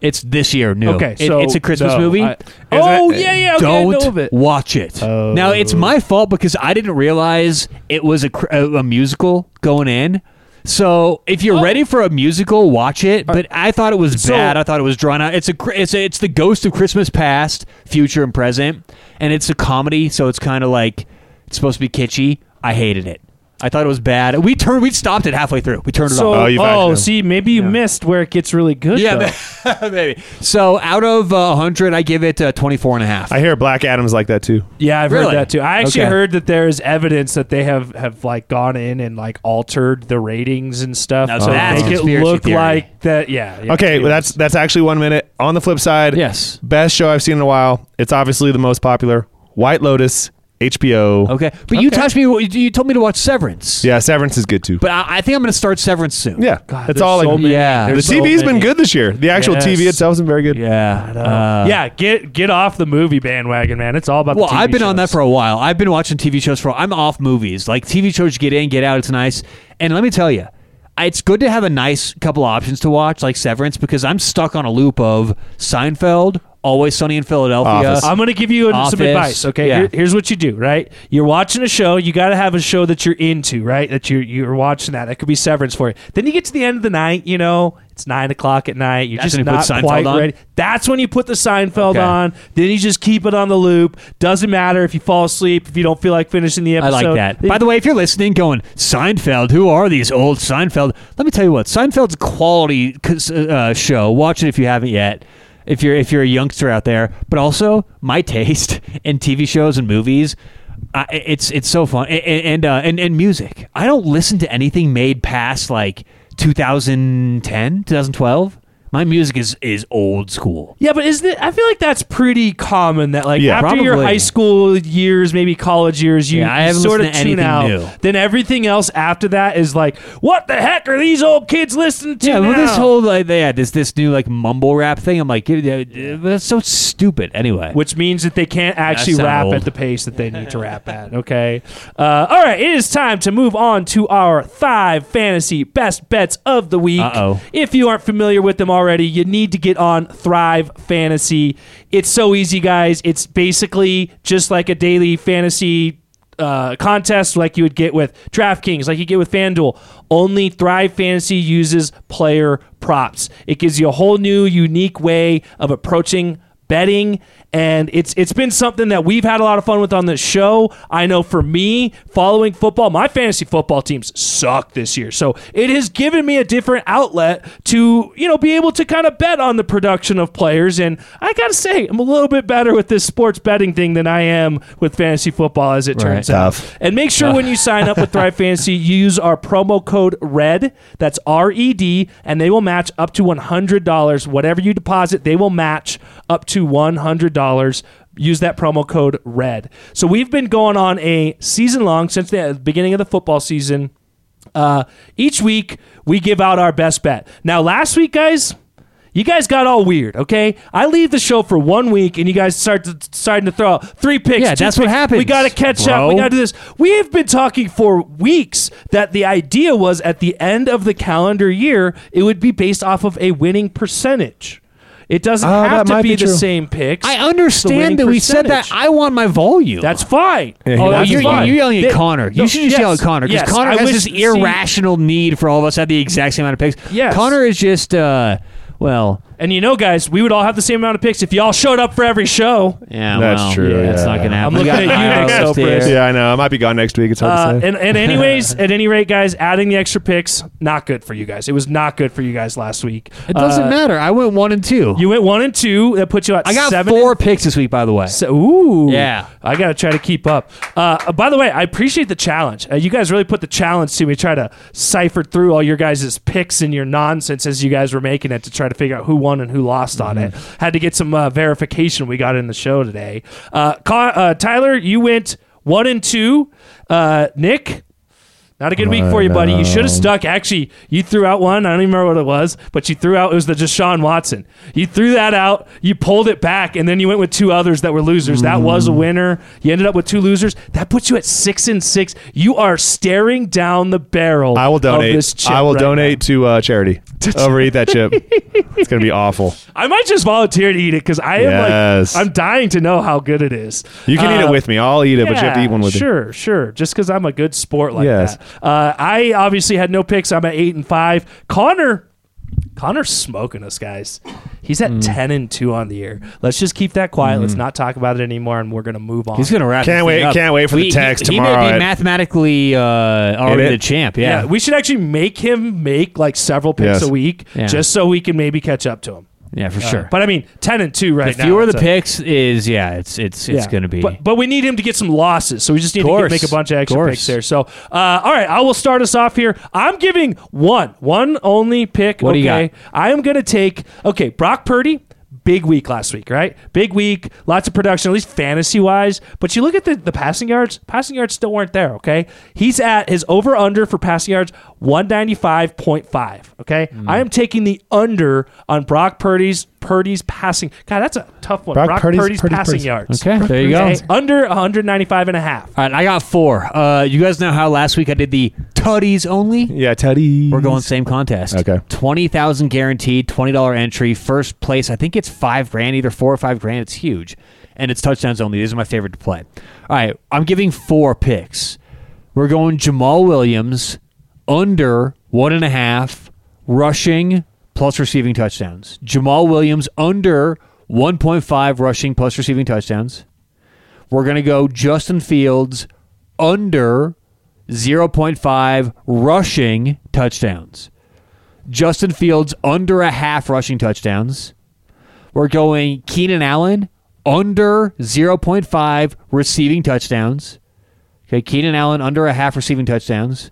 Speaker 3: It's this year new.
Speaker 1: Okay,
Speaker 3: It-
Speaker 1: so
Speaker 3: it's a Christmas
Speaker 1: no,
Speaker 3: movie.
Speaker 1: I- oh yeah, yeah. Okay, I know
Speaker 3: don't
Speaker 1: of it.
Speaker 3: watch it. Now it's my fault because I didn't realize it was a, a, a musical going in. So if you're oh. ready for a musical, watch it. Uh, but I thought it was
Speaker 1: So-
Speaker 3: bad. I thought it was drawn out. It's a it's a, it's the ghost of Christmas past, future, and present, and it's a comedy. So it's kind of like it's supposed to be kitschy. I hated it. I thought it was bad. We turned. We stopped it halfway through. We turned it
Speaker 1: So,
Speaker 3: off.
Speaker 2: Oh,
Speaker 1: oh,
Speaker 2: you've actually-
Speaker 1: see, maybe you missed where it gets really good.
Speaker 3: Yeah,
Speaker 1: though. *laughs*
Speaker 3: maybe. So out of uh, 100, I give it uh, 24 and a half.
Speaker 2: I hear Black Adam's like that too.
Speaker 1: Yeah, I've
Speaker 3: Really?
Speaker 1: heard that too. I actually
Speaker 3: Okay.
Speaker 1: heard that there is evidence that they have have like gone in and like altered the ratings and stuff
Speaker 3: Now
Speaker 1: to
Speaker 3: that's
Speaker 1: make it
Speaker 3: conspiracy
Speaker 1: look
Speaker 3: theory.
Speaker 1: like that. Yeah. yeah.
Speaker 2: Okay, well, that's that's actually one minute. On the flip side,
Speaker 3: Yes.
Speaker 2: best show I've seen in a while. It's obviously the most popular. White Lotus, HBO.
Speaker 3: Okay, but you
Speaker 1: Okay.
Speaker 3: touched me. You told me to watch Severance.
Speaker 2: Yeah, Severance is good too.
Speaker 3: But I, I think I'm going to start Severance soon.
Speaker 2: yeah,
Speaker 1: God,
Speaker 2: it's
Speaker 1: there's
Speaker 2: all
Speaker 1: so
Speaker 2: like
Speaker 3: many.
Speaker 1: yeah.
Speaker 3: Yeah.
Speaker 2: the TV's been good this year. The actual
Speaker 1: Yes.
Speaker 2: TV itself has been very good.
Speaker 3: Yeah. Uh,
Speaker 1: yeah, get get off the movie bandwagon, man. It's all about.
Speaker 3: Well,
Speaker 1: the TV
Speaker 3: I've been on that
Speaker 1: shows.
Speaker 3: for a while. I've been watching TV shows for. I'm off movies. Like TV shows, get in, get out. It's nice. And let me tell you, it's good to have a nice couple options to watch, like Severance, because I'm stuck on a loop of Seinfeld, Always Sunny in Philadelphia.
Speaker 2: Office.
Speaker 1: I'm going to give you some advice. Okay,
Speaker 3: yeah.
Speaker 1: Here- here's what you do. Right, you're watching a show. You got to have a show that you're into. Right, that you're you're watching that. That could be Severance for you. Then you get to the end of the night. You know, it's nine o'clock at night. You're
Speaker 3: That's
Speaker 1: just
Speaker 3: when you
Speaker 1: not
Speaker 3: Seinfeld
Speaker 1: quite
Speaker 3: on?
Speaker 1: ready. That's when you put the Seinfeld
Speaker 3: Okay.
Speaker 1: on. Then you just keep it on the loop. Doesn't matter if you fall asleep if you don't feel like finishing the episode.
Speaker 3: I like that. By the way, if you're listening, going Seinfeld, who are these old Seinfeld? Let me tell you what, Seinfeld's a quality uh, show. Watch it if you haven't yet. If you're if you're a youngster out there, but also my taste *laughs* in TV shows and movies. It's it's so fun and and, uh, and and music. I don't listen to anything made past like 2010, 2012. My music is is old school.
Speaker 1: Yeah, but isn't it? I feel like that's pretty common. That like
Speaker 2: Yeah.
Speaker 1: after your
Speaker 3: Probably.
Speaker 1: high school years, maybe college years, you,
Speaker 3: Yeah, I
Speaker 1: you
Speaker 3: haven't
Speaker 1: sort of
Speaker 3: listened to
Speaker 1: tune
Speaker 3: anything
Speaker 1: out.
Speaker 3: new.
Speaker 1: Then everything else after that is like, what the heck are these old kids listening to?
Speaker 3: Yeah, well, this
Speaker 1: now?
Speaker 3: whole like yeah, this this new like mumble rap thing. I'm like, yeah, yeah, that's so stupid. Anyway,
Speaker 1: which means that they can't actually
Speaker 3: sound
Speaker 1: rap
Speaker 3: old.
Speaker 1: at the pace that they need to rap at. Okay. Uh, all right, it is time to move on to our Thrive Fantasy best bets of the week.
Speaker 3: Uh-oh.
Speaker 1: If you aren't familiar with them already, you need to get on Thrive Fantasy. It's so easy, guys. It's basically just like a daily fantasy uh, contest like you would get with DraftKings, like you get with FanDuel. Only Thrive Fantasy uses player props. It gives you a whole new, unique way of approaching betting and it's it's been something that we've had a lot of fun with on this show. I know for me, following football, my fantasy football teams suck this year, so it has given me a different outlet to you know be able to kind of bet on the production of players. And I gotta say, I'm a little bit better with this sports betting thing than I am with fantasy football, as it turns out.
Speaker 2: Tough.
Speaker 1: And make sure when you sign up with *laughs* Thrive Fantasy, you use our promo code RED. That's R E D, and they will match up to $100. Whatever you deposit, they will match up to $100. Use that promo code RED. So we've been going on a season long since the beginning of the football season. Uh, each week, we give out our best bet. Now, last week, guys, you guys got all weird, okay? I leave the show for one week, and you guys start to, starting to throw out three picks.
Speaker 3: Yeah, that's what
Speaker 1: picks.
Speaker 3: happens,
Speaker 1: We got to catch up. We got to do this. We have been talking for weeks that the idea was at the end of the calendar year, it would be based off of a winning percentage. It doesn't
Speaker 2: Oh,
Speaker 1: have
Speaker 2: that
Speaker 1: to
Speaker 2: might
Speaker 1: be,
Speaker 2: be
Speaker 1: the
Speaker 2: true.
Speaker 1: same picks.
Speaker 3: I
Speaker 1: the winning
Speaker 3: understand that we said that.
Speaker 1: percentage.
Speaker 3: I want my volume.
Speaker 1: That's fine.
Speaker 2: Yeah, he
Speaker 3: Oh,
Speaker 2: That's
Speaker 3: you're,
Speaker 2: fine.
Speaker 3: you're yelling at
Speaker 1: They-
Speaker 3: Connor. You should just
Speaker 1: yes,
Speaker 3: yell at Connor because
Speaker 1: yes,
Speaker 3: Connor
Speaker 1: I
Speaker 3: has
Speaker 1: wish-
Speaker 3: this
Speaker 1: see-
Speaker 3: irrational need for all of us to have the exact same amount of picks.
Speaker 1: Yes.
Speaker 3: Connor is just, uh, well,
Speaker 1: And you know, guys, we would all have the same amount of picks if y'all showed up for every show.
Speaker 3: yeah,
Speaker 2: That's
Speaker 3: well,
Speaker 2: true,
Speaker 3: Yeah, It's
Speaker 2: yeah.
Speaker 3: not going to happen.
Speaker 1: I'm
Speaker 3: We
Speaker 1: looking at you next,
Speaker 3: Iris
Speaker 1: though,
Speaker 3: there.
Speaker 2: Yeah, I know. I might be gone next week. It's hard
Speaker 1: Uh,
Speaker 2: to say.
Speaker 1: and, and *laughs* anyways, at any rate, guys, adding the extra picks, not good for you guys. It was not good for you guys last week.
Speaker 3: It doesn't
Speaker 1: Uh,
Speaker 3: matter. I went one and two.
Speaker 1: You went one and two. That puts you at
Speaker 3: I got
Speaker 1: seven.
Speaker 3: four picks this week, by the way.
Speaker 1: So, ooh,
Speaker 3: Yeah.
Speaker 1: I gotta try to keep up. Uh, uh, by the way, I appreciate the challenge. Uh, you guys really put the challenge to me. Try to cipher through all your guys' picks and your nonsense as you guys were making it to try to figure out who won and who lost on it. Had to get some uh, verification. We got in the show today. Uh, uh, Tyler, you went one and two. Uh, Nick. Not a good week for you, buddy. You should have stuck. Actually, you threw out one. I don't even remember what it was, but you threw out it was the Deshaun Watson. You threw that out. You pulled it back, and then you went with two others that were losers. That was a
Speaker 2: Mm.
Speaker 1: winner. You ended up with two losers. That puts you at six and six. You are staring down the barrel.
Speaker 2: I will
Speaker 1: Of
Speaker 2: donate.
Speaker 1: this chip
Speaker 2: I will
Speaker 1: right
Speaker 2: donate to uh, charity. Overeat that chip. it's gonna be awful. *laughs*
Speaker 1: I might just volunteer to eat it because I am like I'm dying to know how good it is.
Speaker 2: You can eat
Speaker 1: Uh,
Speaker 2: it with me. I'll eat it, but you have to eat one with me.
Speaker 1: Sure, sure. Just because I'm a good sport like
Speaker 2: Yes.
Speaker 1: that. Uh, I obviously had no picks. I'm at eight and five. Connor, Connor's smoking us, guys. He's
Speaker 2: Hmm.
Speaker 1: at ten and two on the year. Let's just keep that quiet. Let's not talk about it anymore, and we're gonna move on.
Speaker 3: He's going to wrap.
Speaker 2: Can't wait-
Speaker 3: thing up.
Speaker 2: can't wait for the text
Speaker 3: he,
Speaker 2: tomorrow
Speaker 3: He may be
Speaker 2: at-
Speaker 3: mathematically uh, already
Speaker 2: it?
Speaker 3: the champ. Yeah.
Speaker 1: yeah, we should actually make him make like several picks
Speaker 2: Yes.
Speaker 1: a week,
Speaker 3: Yeah.
Speaker 1: just so we can maybe catch up to him.
Speaker 3: Yeah, for
Speaker 1: Uh,
Speaker 3: sure.
Speaker 1: But I mean, ten and two right
Speaker 3: the
Speaker 1: now.
Speaker 3: fewer the
Speaker 1: it's a-
Speaker 3: picks is yeah, it's it's it's
Speaker 1: Yeah.
Speaker 3: going to be.
Speaker 1: But, but we need him to get some losses, so we just need to
Speaker 3: Course.
Speaker 1: get, make a bunch of extra
Speaker 3: Course.
Speaker 1: picks there. So, uh, all right, I will start us off here. I'm giving one, one only pick.
Speaker 3: What do
Speaker 1: okay,
Speaker 3: you got?
Speaker 1: I am going to take okay, Brock Purdy. Big week last week, right? Big week, lots of production, at least fantasy wise. But you look at the, the passing yards, passing yards still weren't there, okay? He's at his over under for passing yards, 195.5. Okay.
Speaker 3: Hmm.
Speaker 1: I am taking the under on Brock Purdy's Purdy's passing. God, that's a tough one.
Speaker 2: Brock
Speaker 1: Brock,
Speaker 2: Purdy's-
Speaker 1: Purdy's,
Speaker 2: Purdy's-
Speaker 1: passing
Speaker 2: Purdy's.
Speaker 1: yards.
Speaker 3: okay, there you go.
Speaker 1: Okay, under 195 and a half.
Speaker 3: All right, I got four. Uh, you guys know how last week I did the tutties only.
Speaker 2: Yeah, Teddy.
Speaker 3: We're going same contest.
Speaker 2: Okay.
Speaker 3: twenty thousand guaranteed, twenty dollar entry. First place, I think it's five grand, either four or five grand. It's huge, and it's touchdowns only. These are my favorite to play. All right, I'm giving four picks. We're going Jamaal Williams under one and a half rushing plus receiving touchdowns. Jamaal Williams under one point five rushing plus receiving touchdowns. We're gonna go Justin Fields under 0.5 rushing touchdowns. Justin Fields under a half rushing touchdowns. We're going Keenan Allen under 0.5 receiving touchdowns. Okay, Keenan Allen under a half receiving touchdowns.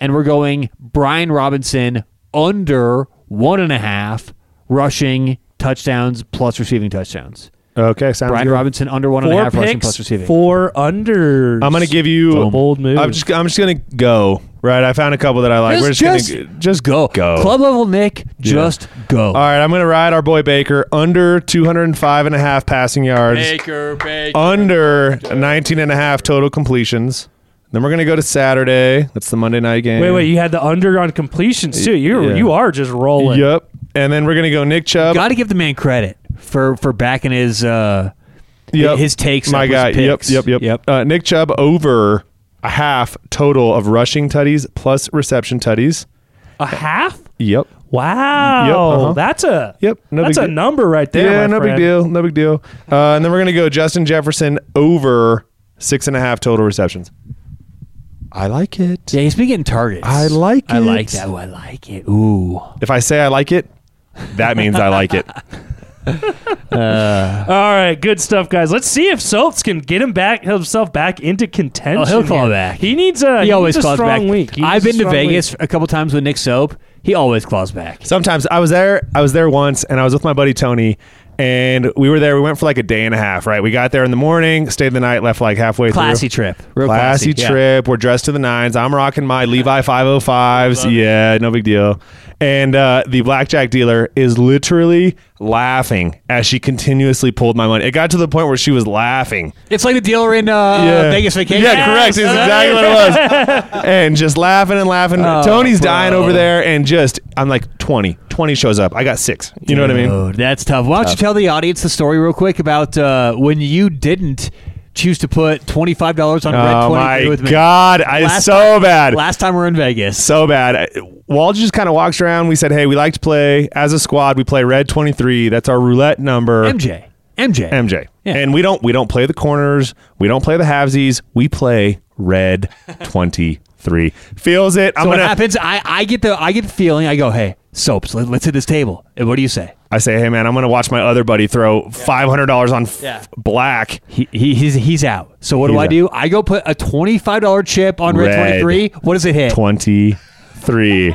Speaker 3: And we're going Brian Robinson under one and a half rushing touchdowns plus receiving touchdowns.
Speaker 2: Okay, sounds
Speaker 3: Brian
Speaker 2: good.
Speaker 3: Robinson under one and a rushing plus receiving.
Speaker 1: four under.
Speaker 2: I'm gonna give you
Speaker 1: a bold move.
Speaker 2: I'm just I'm just gonna go. Right, I found a couple that I like. We're just,
Speaker 3: just,
Speaker 2: gonna just
Speaker 3: go.
Speaker 2: go.
Speaker 3: Club level Nick, just go.
Speaker 2: All right, I'm gonna ride our boy Baker under 205 and a half passing yards,
Speaker 3: Baker, Baker.
Speaker 2: under 19 and a half total completions. Then we're gonna go to Saturday. That's the Monday night game.
Speaker 1: Wait, wait. You had the under on completions too. You
Speaker 2: Yeah.
Speaker 1: you are just rolling.
Speaker 2: Yep. And then we're gonna go Nick Chubb.
Speaker 3: Got to give the man credit for for backing his uh
Speaker 2: Yep.
Speaker 3: his takes.
Speaker 2: My
Speaker 3: up
Speaker 2: guy.
Speaker 3: his
Speaker 2: Yep.
Speaker 3: picks.
Speaker 2: Yep. Yep.
Speaker 3: Yep.
Speaker 2: Uh, Nick Chubb over a half total of rushing tutties plus reception tutties.
Speaker 1: A half?
Speaker 2: Yep.
Speaker 1: Wow,
Speaker 2: Yep, uh-huh.
Speaker 1: that's a
Speaker 2: Yep, no
Speaker 1: that's a
Speaker 2: deal.
Speaker 1: number right there.
Speaker 2: yeah,
Speaker 1: my
Speaker 2: no big deal. No big deal. Uh, and then we're gonna go Justin Jefferson over six and a half total receptions. I like it.
Speaker 3: Yeah, he's been getting targets.
Speaker 2: I like
Speaker 3: I
Speaker 2: it.
Speaker 3: like that. Ooh, I like it. Ooh.
Speaker 2: If I say I like it, that means I like it. *laughs*
Speaker 1: Uh, all right, good stuff, guys. Let's see if Soaps can get him back himself back into contention.
Speaker 3: Oh, he'll claw
Speaker 1: here.
Speaker 3: back.
Speaker 1: He needs a.
Speaker 3: He always
Speaker 1: needs a
Speaker 3: claws
Speaker 1: strong
Speaker 3: back.
Speaker 1: week. He
Speaker 3: I've
Speaker 1: needs
Speaker 3: been
Speaker 1: a
Speaker 3: to
Speaker 1: strong
Speaker 3: Vegas
Speaker 1: week.
Speaker 3: a couple times with Nick Soap. He always claws back.
Speaker 2: Sometimes I was there. I was there once, and I was with my buddy Tony, and we were there. We went for like a day and a half. Right, we got there in the morning, stayed the night, left like halfway through.
Speaker 3: Classy
Speaker 2: through.
Speaker 3: trip. Real
Speaker 2: Classy
Speaker 3: classy, yeah.
Speaker 2: trip. We're dressed to the nines. I'm rocking my Levi 505s. Yeah, no big deal. And uh, the blackjack dealer is literally laughing as she continuously pulled my money. It got to the point where she was laughing.
Speaker 3: It's like the dealer in uh, Vegas Vacation.
Speaker 2: Yeah, correct. Is exactly what it was. *laughs* and just laughing and laughing.
Speaker 3: Oh,
Speaker 2: Tony's
Speaker 3: bro.
Speaker 2: dying over there, and just I'm like 20. 20 shows up. I got six. You know what I mean?
Speaker 3: That's tough. Why don't you tell the audience the story real quick about uh, when you didn't choose to put twenty five dollars on Red
Speaker 2: Oh
Speaker 3: Twenty
Speaker 2: my
Speaker 3: Three with me?
Speaker 2: god, I
Speaker 3: Last
Speaker 2: so
Speaker 3: time-
Speaker 2: bad.
Speaker 3: Last time we are in Vegas.
Speaker 2: so bad. I- Walt just kind of walks around. We said, "Hey, we like to play as a squad. We play red 23. That's our roulette number."
Speaker 3: MJ. MJ.
Speaker 2: MJ.
Speaker 3: Yeah.
Speaker 2: And we don't we don't play the corners. We don't play the halvesies. We play red *laughs* 23. Feels it. I'm
Speaker 3: So what
Speaker 2: gonna
Speaker 3: happens? I, I get the I get the feeling. I go, hey, soaps. Let, us hit this table. And what do you say?
Speaker 2: I say, "Hey man, I'm going to watch my other buddy throw $500 on f-
Speaker 3: Yeah.
Speaker 2: black."
Speaker 3: He, he he's he's out. So what do
Speaker 2: He's
Speaker 3: I
Speaker 2: out.
Speaker 3: do? I go put a twenty five dollar chip on red
Speaker 2: Red.
Speaker 3: twenty three. What does it hit?
Speaker 2: 23.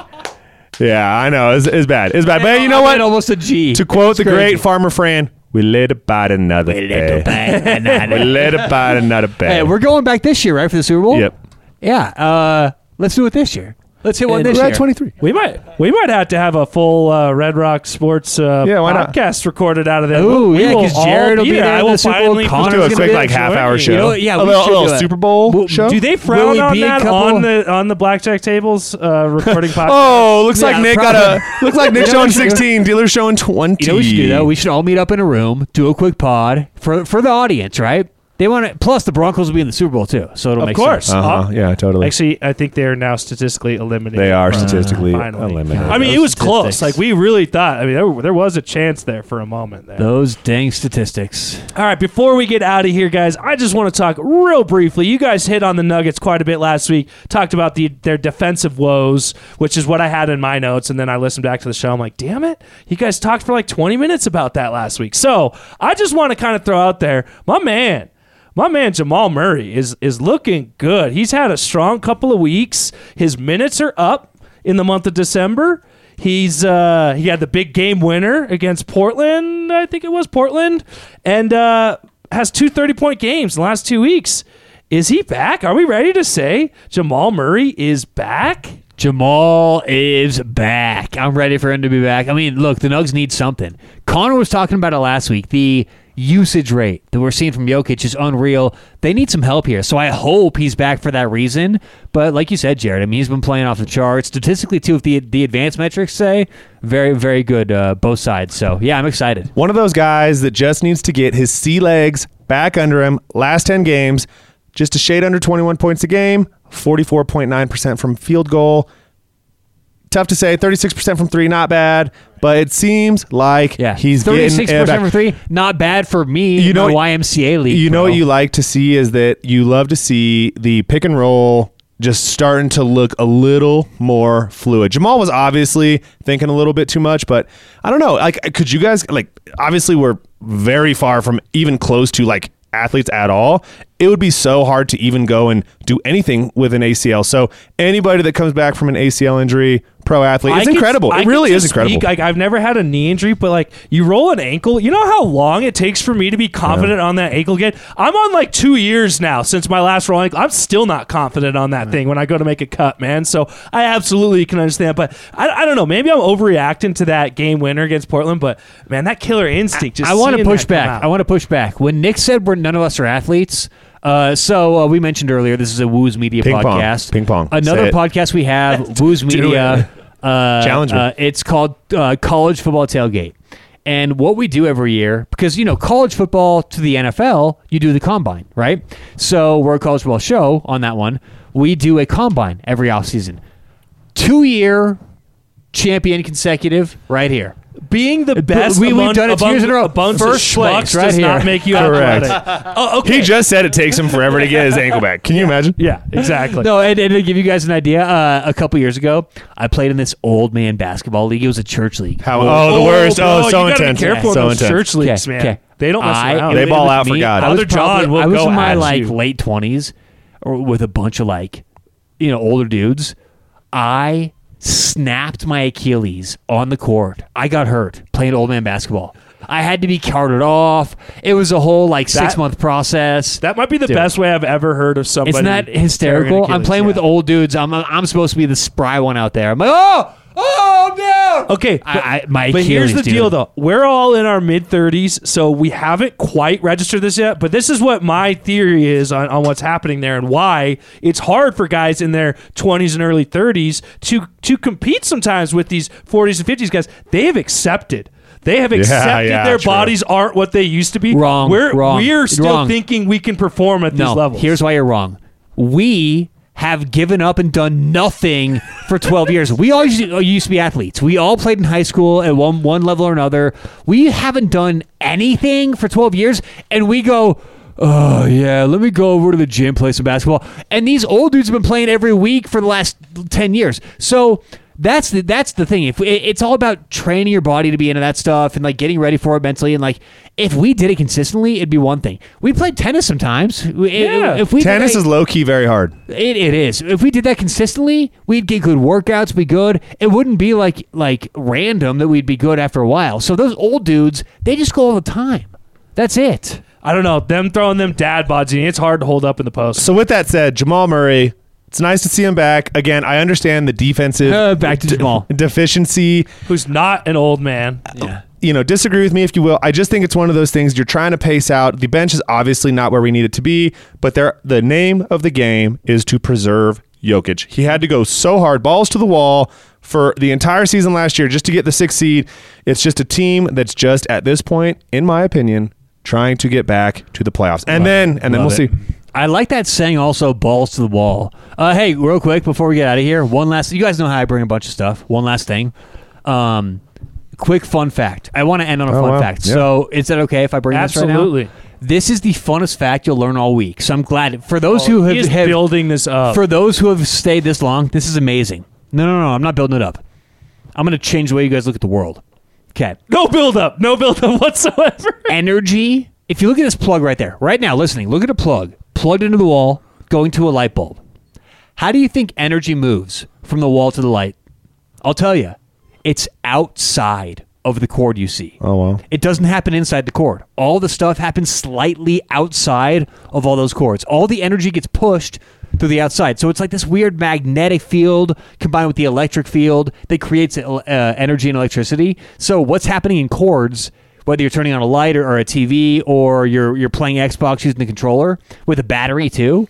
Speaker 2: Yeah, I know. It's, it's bad. It's bad. But you know
Speaker 3: I
Speaker 2: what?
Speaker 3: Almost a G.
Speaker 2: To quote the great farmer Fran, we let about another day. *laughs* we let about *laughs* another day.
Speaker 3: Hey, we're going back this year, right, for the Super Bowl?
Speaker 2: Yep.
Speaker 3: Yeah. Uh, let's do it this year. Let's hit one
Speaker 1: And
Speaker 3: this
Speaker 2: We're
Speaker 3: year.
Speaker 2: at 23.
Speaker 1: We might we might have to have a full uh, Red Rock Sports uh,
Speaker 2: Yeah, why not?
Speaker 1: podcast recorded out of there.
Speaker 3: Ooh,
Speaker 1: We
Speaker 3: yeah,
Speaker 1: will
Speaker 3: 'cause
Speaker 1: all
Speaker 3: Jared will
Speaker 1: be
Speaker 3: be
Speaker 1: there.
Speaker 3: there
Speaker 1: I
Speaker 3: in
Speaker 1: will
Speaker 3: the Super Bowl.
Speaker 1: finally
Speaker 3: Connor's
Speaker 2: do a
Speaker 3: gonna
Speaker 2: quick
Speaker 3: be
Speaker 2: like
Speaker 1: join
Speaker 2: half hour show.
Speaker 3: You know what? Yeah,
Speaker 2: a
Speaker 3: we
Speaker 2: little,
Speaker 3: should
Speaker 2: a little
Speaker 3: do it.
Speaker 2: Super Bowl
Speaker 3: Well,
Speaker 2: show.
Speaker 1: Do they
Speaker 3: Will
Speaker 1: frown
Speaker 3: we
Speaker 1: on
Speaker 3: be a
Speaker 1: that
Speaker 3: couple-
Speaker 1: on the on the blackjack tables uh, recording podcast? *laughs*
Speaker 2: Oh, looks
Speaker 3: Yeah,
Speaker 2: like Nick got a looks like Nick
Speaker 3: You know
Speaker 2: showing
Speaker 3: what you do?
Speaker 2: 16, dealer showing 20.
Speaker 3: You know what we should do though? We should all meet up in a room, do a quick pod for for the audience, right? They want to. Plus, the Broncos will be in the Super Bowl too, so it'll
Speaker 1: Of
Speaker 3: make
Speaker 1: course.
Speaker 3: sense.
Speaker 2: uh-huh. Yeah, totally.
Speaker 1: Actually, I think they are now statistically eliminated.
Speaker 2: they are statistically
Speaker 1: finally.
Speaker 2: eliminated.
Speaker 1: I mean, it
Speaker 3: Those
Speaker 1: was close. Like we really thought. I mean, there, there was a chance there for a moment there.
Speaker 3: Those dang statistics.
Speaker 1: All right, before we get out of here, guys, I just want to talk real briefly. You guys hit on the Nuggets quite a bit last week. Talked about the their defensive woes, which is what I had in my notes, and then I listened back to the show. I'm like, damn it, you guys talked for like 20 minutes about that last week. So I just want to kind of throw out there, my man. My man Jamal Murray is is looking good. He's had a strong couple of weeks. His minutes are up in the month of December. He's uh, he had the big game winner against Portland. I think it was Portland, and uh, has two 30 point games in the last two weeks. Is he back? Are we ready to say Jamal Murray is back?
Speaker 3: Jamal is back. I'm ready for him to be back. I mean, look, the Nugs need something. Connor was talking about it last week. The usage rate that we're seeing from Jokic is unreal. They need some help here. So I hope he's back for that reason. But like you said, Jared, I mean, he's been playing off the charts. Statistically, too, if the, the advanced metrics say, very, very good uh, both sides. So yeah, I'm excited.
Speaker 2: One of those guys that just needs to get his sea legs back under him. Last 10 games, just a shade under 21 points a game, 44.9% from field goal. Tough to say, 36% from three, not bad, but it seems like
Speaker 3: Yeah,
Speaker 2: he's
Speaker 3: thirty six percent from three. Not bad for me.
Speaker 2: You know,
Speaker 3: YMCA league.
Speaker 2: You know
Speaker 3: bro.
Speaker 2: what you like to see is that you love to see the pick and roll just starting to look a little more fluid. Jamal was obviously thinking a little bit too much, but I don't know. Like, could you guys like? Obviously, we're very far from even close to like athletes at all. It would be so hard to even go and do anything with an ACL. So anybody that comes back from an ACL injury, pro athlete,
Speaker 1: I
Speaker 2: it's
Speaker 1: could-
Speaker 2: incredible.
Speaker 1: I
Speaker 2: it really is incredible.
Speaker 1: speak, like I've never had a knee injury, but like you roll an ankle, you know how long it takes for me to be confident on that ankle again. I'm on like two years now since my last roll ankle. I'm still not confident on that thing when I go to make a cut, man. So I absolutely can understand, but I, I don't know. Maybe I'm overreacting to that game winner against Portland, but man, that killer instinct. Just
Speaker 3: I want to push back. I want to push back. When Nick said we're none of us are athletes, uh, so uh, we mentioned earlier this is a Wooze Media
Speaker 2: Ping pong.
Speaker 3: podcast.
Speaker 2: Ping pong.
Speaker 3: Another podcast we have, *laughs*
Speaker 2: Wooze
Speaker 3: Media. Uh,
Speaker 2: Challenge me.
Speaker 3: uh, it's called uh, College Football Tailgate. And what we do every year, because you know, college football to the NFL, you do the combine, right? So we're a college football show on that one. We do a combine every offseason. Two year champion consecutive right here.
Speaker 1: Being the best
Speaker 3: we- we've
Speaker 1: among,
Speaker 3: done it two
Speaker 1: among
Speaker 3: years in a row.
Speaker 1: a bunch
Speaker 3: First
Speaker 1: of
Speaker 3: place,
Speaker 1: schmucks
Speaker 3: right
Speaker 1: does not make you
Speaker 2: Correct.
Speaker 1: athletic. Oh, okay.
Speaker 2: He just said it takes him forever to get his ankle back. Can you imagine? *laughs*
Speaker 1: yeah, exactly.
Speaker 3: No, and, and to give you guys an idea, uh, a couple years ago, I played in this old man basketball league. It was a church league.
Speaker 2: How? Oh, the worst.
Speaker 1: bro,
Speaker 2: Oh, so
Speaker 1: you gotta
Speaker 2: intense.
Speaker 1: Be careful
Speaker 2: so
Speaker 1: those
Speaker 2: intense.
Speaker 1: church leagues,
Speaker 3: Okay,
Speaker 1: man.
Speaker 3: okay.
Speaker 1: They don't mess
Speaker 3: I-
Speaker 1: around.
Speaker 2: They
Speaker 3: it
Speaker 2: ball
Speaker 3: was
Speaker 2: out for. God.
Speaker 3: I was
Speaker 1: Brother John
Speaker 3: probably-
Speaker 1: will
Speaker 3: I was
Speaker 1: go
Speaker 3: in my like
Speaker 1: you.
Speaker 3: late twenties, or with a bunch of like, you know, older dudes. I snapped my Achilles on the court. I got hurt playing old man basketball. I had to be carted off. It was a whole like six
Speaker 1: That-
Speaker 3: month process.
Speaker 1: That might be the
Speaker 3: Dude.
Speaker 1: best way I've ever heard of somebody.
Speaker 3: Isn't that hysterical? I'm playing with old dudes. I'm I'm supposed to be the spry one out there. I'm like, oh, oh, no.
Speaker 1: Okay, but,
Speaker 3: I- my
Speaker 1: but here's the
Speaker 3: Achilles,
Speaker 1: deal, though. We're all in our mid 30s, so we haven't quite registered this yet. But this is what my theory is on, on what's happening there and why it's hard for guys in their 20s and early 30s to to compete sometimes with these 40s and 50s guys. They have accepted. They have accepted
Speaker 2: yeah,
Speaker 1: their
Speaker 2: true.
Speaker 1: bodies aren't what they used to be.
Speaker 3: Wrong,
Speaker 1: We're
Speaker 3: wrong,
Speaker 1: we're still
Speaker 3: wrong.
Speaker 1: thinking we can perform at
Speaker 3: No,
Speaker 1: these levels.
Speaker 3: here's why you're wrong. We have given up and done nothing for 12 years. We all used to, uh, used to be athletes. We all played in high school at one one level or another. We haven't done anything for 12 years, and we go. Oh yeah, let me go over to the gym play some basketball. And these old dudes have been playing every week for the last ten years. So that's the that's the thing. If it- it's all about training your body to be into that stuff and like getting ready for it mentally, and like if we did it consistently, it'd be one thing. We played tennis sometimes.
Speaker 1: Yeah.
Speaker 3: If we
Speaker 2: Tennis
Speaker 3: that-
Speaker 2: is low key very hard.
Speaker 3: it, it is. If we did that consistently, we'd get good workouts, be good. It wouldn't be like like random that we'd be good after a while. So those old dudes, they just go all the time. That's it.
Speaker 1: I don't know. Them throwing them dad bods, in, it's hard to hold up in the post.
Speaker 2: So with that said, Jamal Murray, it's nice to see him back. Again, I understand the defensive
Speaker 3: Uh, *laughs* back to Jamal.
Speaker 2: deficiency.
Speaker 1: Who's not an old man?
Speaker 3: Yeah.
Speaker 2: You know, disagree with me if you will. I just think it's one of those things you're trying to pace out. The bench is obviously not where we need it to be, but there the name of the game is to preserve Jokic. He had to go so hard, balls to the wall for the entire season last year just to get the sixth seed. It's just a team that's just at this point, in my opinion, trying to get back to the playoffs. And then and then we'll
Speaker 1: Love it.
Speaker 3: I like that saying also balls to the wall. Uh, hey, real quick before we get out of here, one last you guys know how I bring a bunch of stuff. One last thing. Um quick fun fact. I want to end on a
Speaker 2: Oh,
Speaker 3: fun
Speaker 2: wow.
Speaker 3: fact.
Speaker 2: Yeah.
Speaker 3: So is that okay if I bring this
Speaker 1: Absolutely.
Speaker 3: right now? Absolutely. This is the funnest fact you'll learn all week. So I'm glad for those who
Speaker 1: He
Speaker 3: have, have
Speaker 1: building this up.
Speaker 3: for those who have stayed this long, this is amazing. No, no, no, I'm not building it up. I'm going to change the way you guys look at the world. Okay.
Speaker 1: no build up. No build up *laughs* whatsoever.
Speaker 3: Energy. If you look at this plug right there, right now, listening, look at a plug plugged into the wall, going to a light bulb. How do you think energy moves from the wall to the light? I'll tell you, it's outside of the cord you see.
Speaker 2: Oh wow.
Speaker 3: It doesn't happen inside the cord. All the stuff happens slightly outside of all those cords. All the energy gets pushed through the outside. So it's like this weird magnetic field combined with the electric field that creates uh, energy and electricity. So what's happening in cords, whether you're turning on a light or, or a TV or you're you're playing Xbox using the controller with a battery too,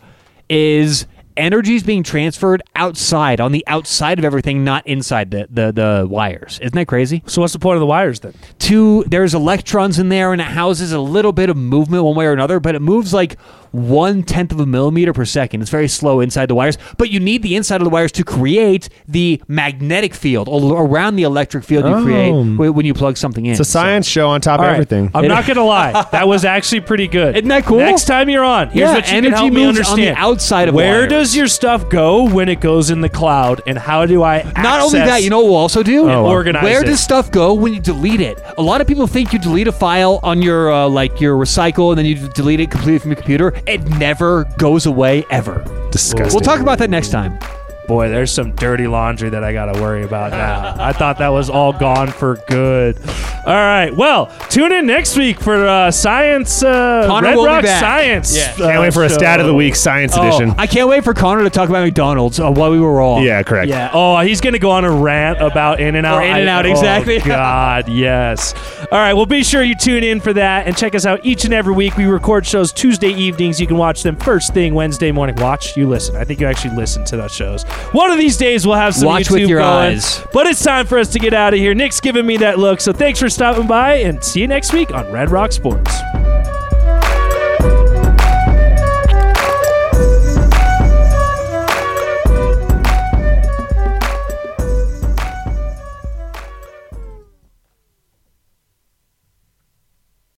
Speaker 3: is energy is being transferred outside on the outside of everything, not inside the, the, the wires. Isn't that crazy?
Speaker 1: So what's the point of the wires then?
Speaker 3: two there's electrons in there and it houses a little bit of movement one way or another but it moves like one tenth of a millimeter per second it's very slow inside the wires but you need the inside of the wires to create the magnetic field around the electric field you create
Speaker 2: Oh.
Speaker 3: wh- when you plug something in
Speaker 2: It's a science show on top
Speaker 1: All
Speaker 2: of
Speaker 1: right.
Speaker 2: everything.
Speaker 1: I'm not gonna lie. *laughs* That was actually pretty good.
Speaker 3: Isn't that cool?
Speaker 1: Next time you're on, here's
Speaker 3: Yeah,
Speaker 1: what you
Speaker 3: energy
Speaker 1: can help me
Speaker 3: moves on the outside of
Speaker 1: Where
Speaker 3: wires.
Speaker 1: does your stuff go when it goes in the cloud, and how do I
Speaker 3: not only that, you know what we'll also do?
Speaker 2: wow.
Speaker 1: organize
Speaker 3: Where
Speaker 1: it?
Speaker 3: does stuff go when you delete it? A lot of people think you delete a file on your uh, like your recycle and then you delete it completely from your computer. It never goes away ever.
Speaker 2: Disgusting.
Speaker 3: We'll talk about that next time.
Speaker 1: Boy, there's some dirty laundry that I got to worry about now. I thought that was all gone for good. All right. Well, tune in next week for uh, Science, uh,
Speaker 3: Connor
Speaker 1: Red
Speaker 3: will be
Speaker 1: Rock
Speaker 3: back.
Speaker 1: Science.
Speaker 3: Yeah.
Speaker 1: uh,
Speaker 2: Can't wait for a stat of the week science
Speaker 3: Oh,
Speaker 2: edition.
Speaker 3: I can't wait for Connor to talk about McDonald's uh, while we were wrong.
Speaker 2: yeah, correct.
Speaker 1: Yeah. Oh, he's going to go on a rant about In and Out.
Speaker 3: Or In-N-Out, exactly.
Speaker 1: Oh, *laughs* God, yes. All right. Well, be sure you tune in for that and check us out each and every week. We record shows Tuesday evenings. You can watch them first thing Wednesday morning. Watch. You listen. I think you actually listen to those shows. One of these days we'll have some
Speaker 3: Watch
Speaker 1: YouTube
Speaker 3: with your
Speaker 1: going.
Speaker 3: eyes.
Speaker 1: But it's time for us to get out of here. Nick's giving me that look. So thanks for stopping by and see you next week on Red Rock Sports.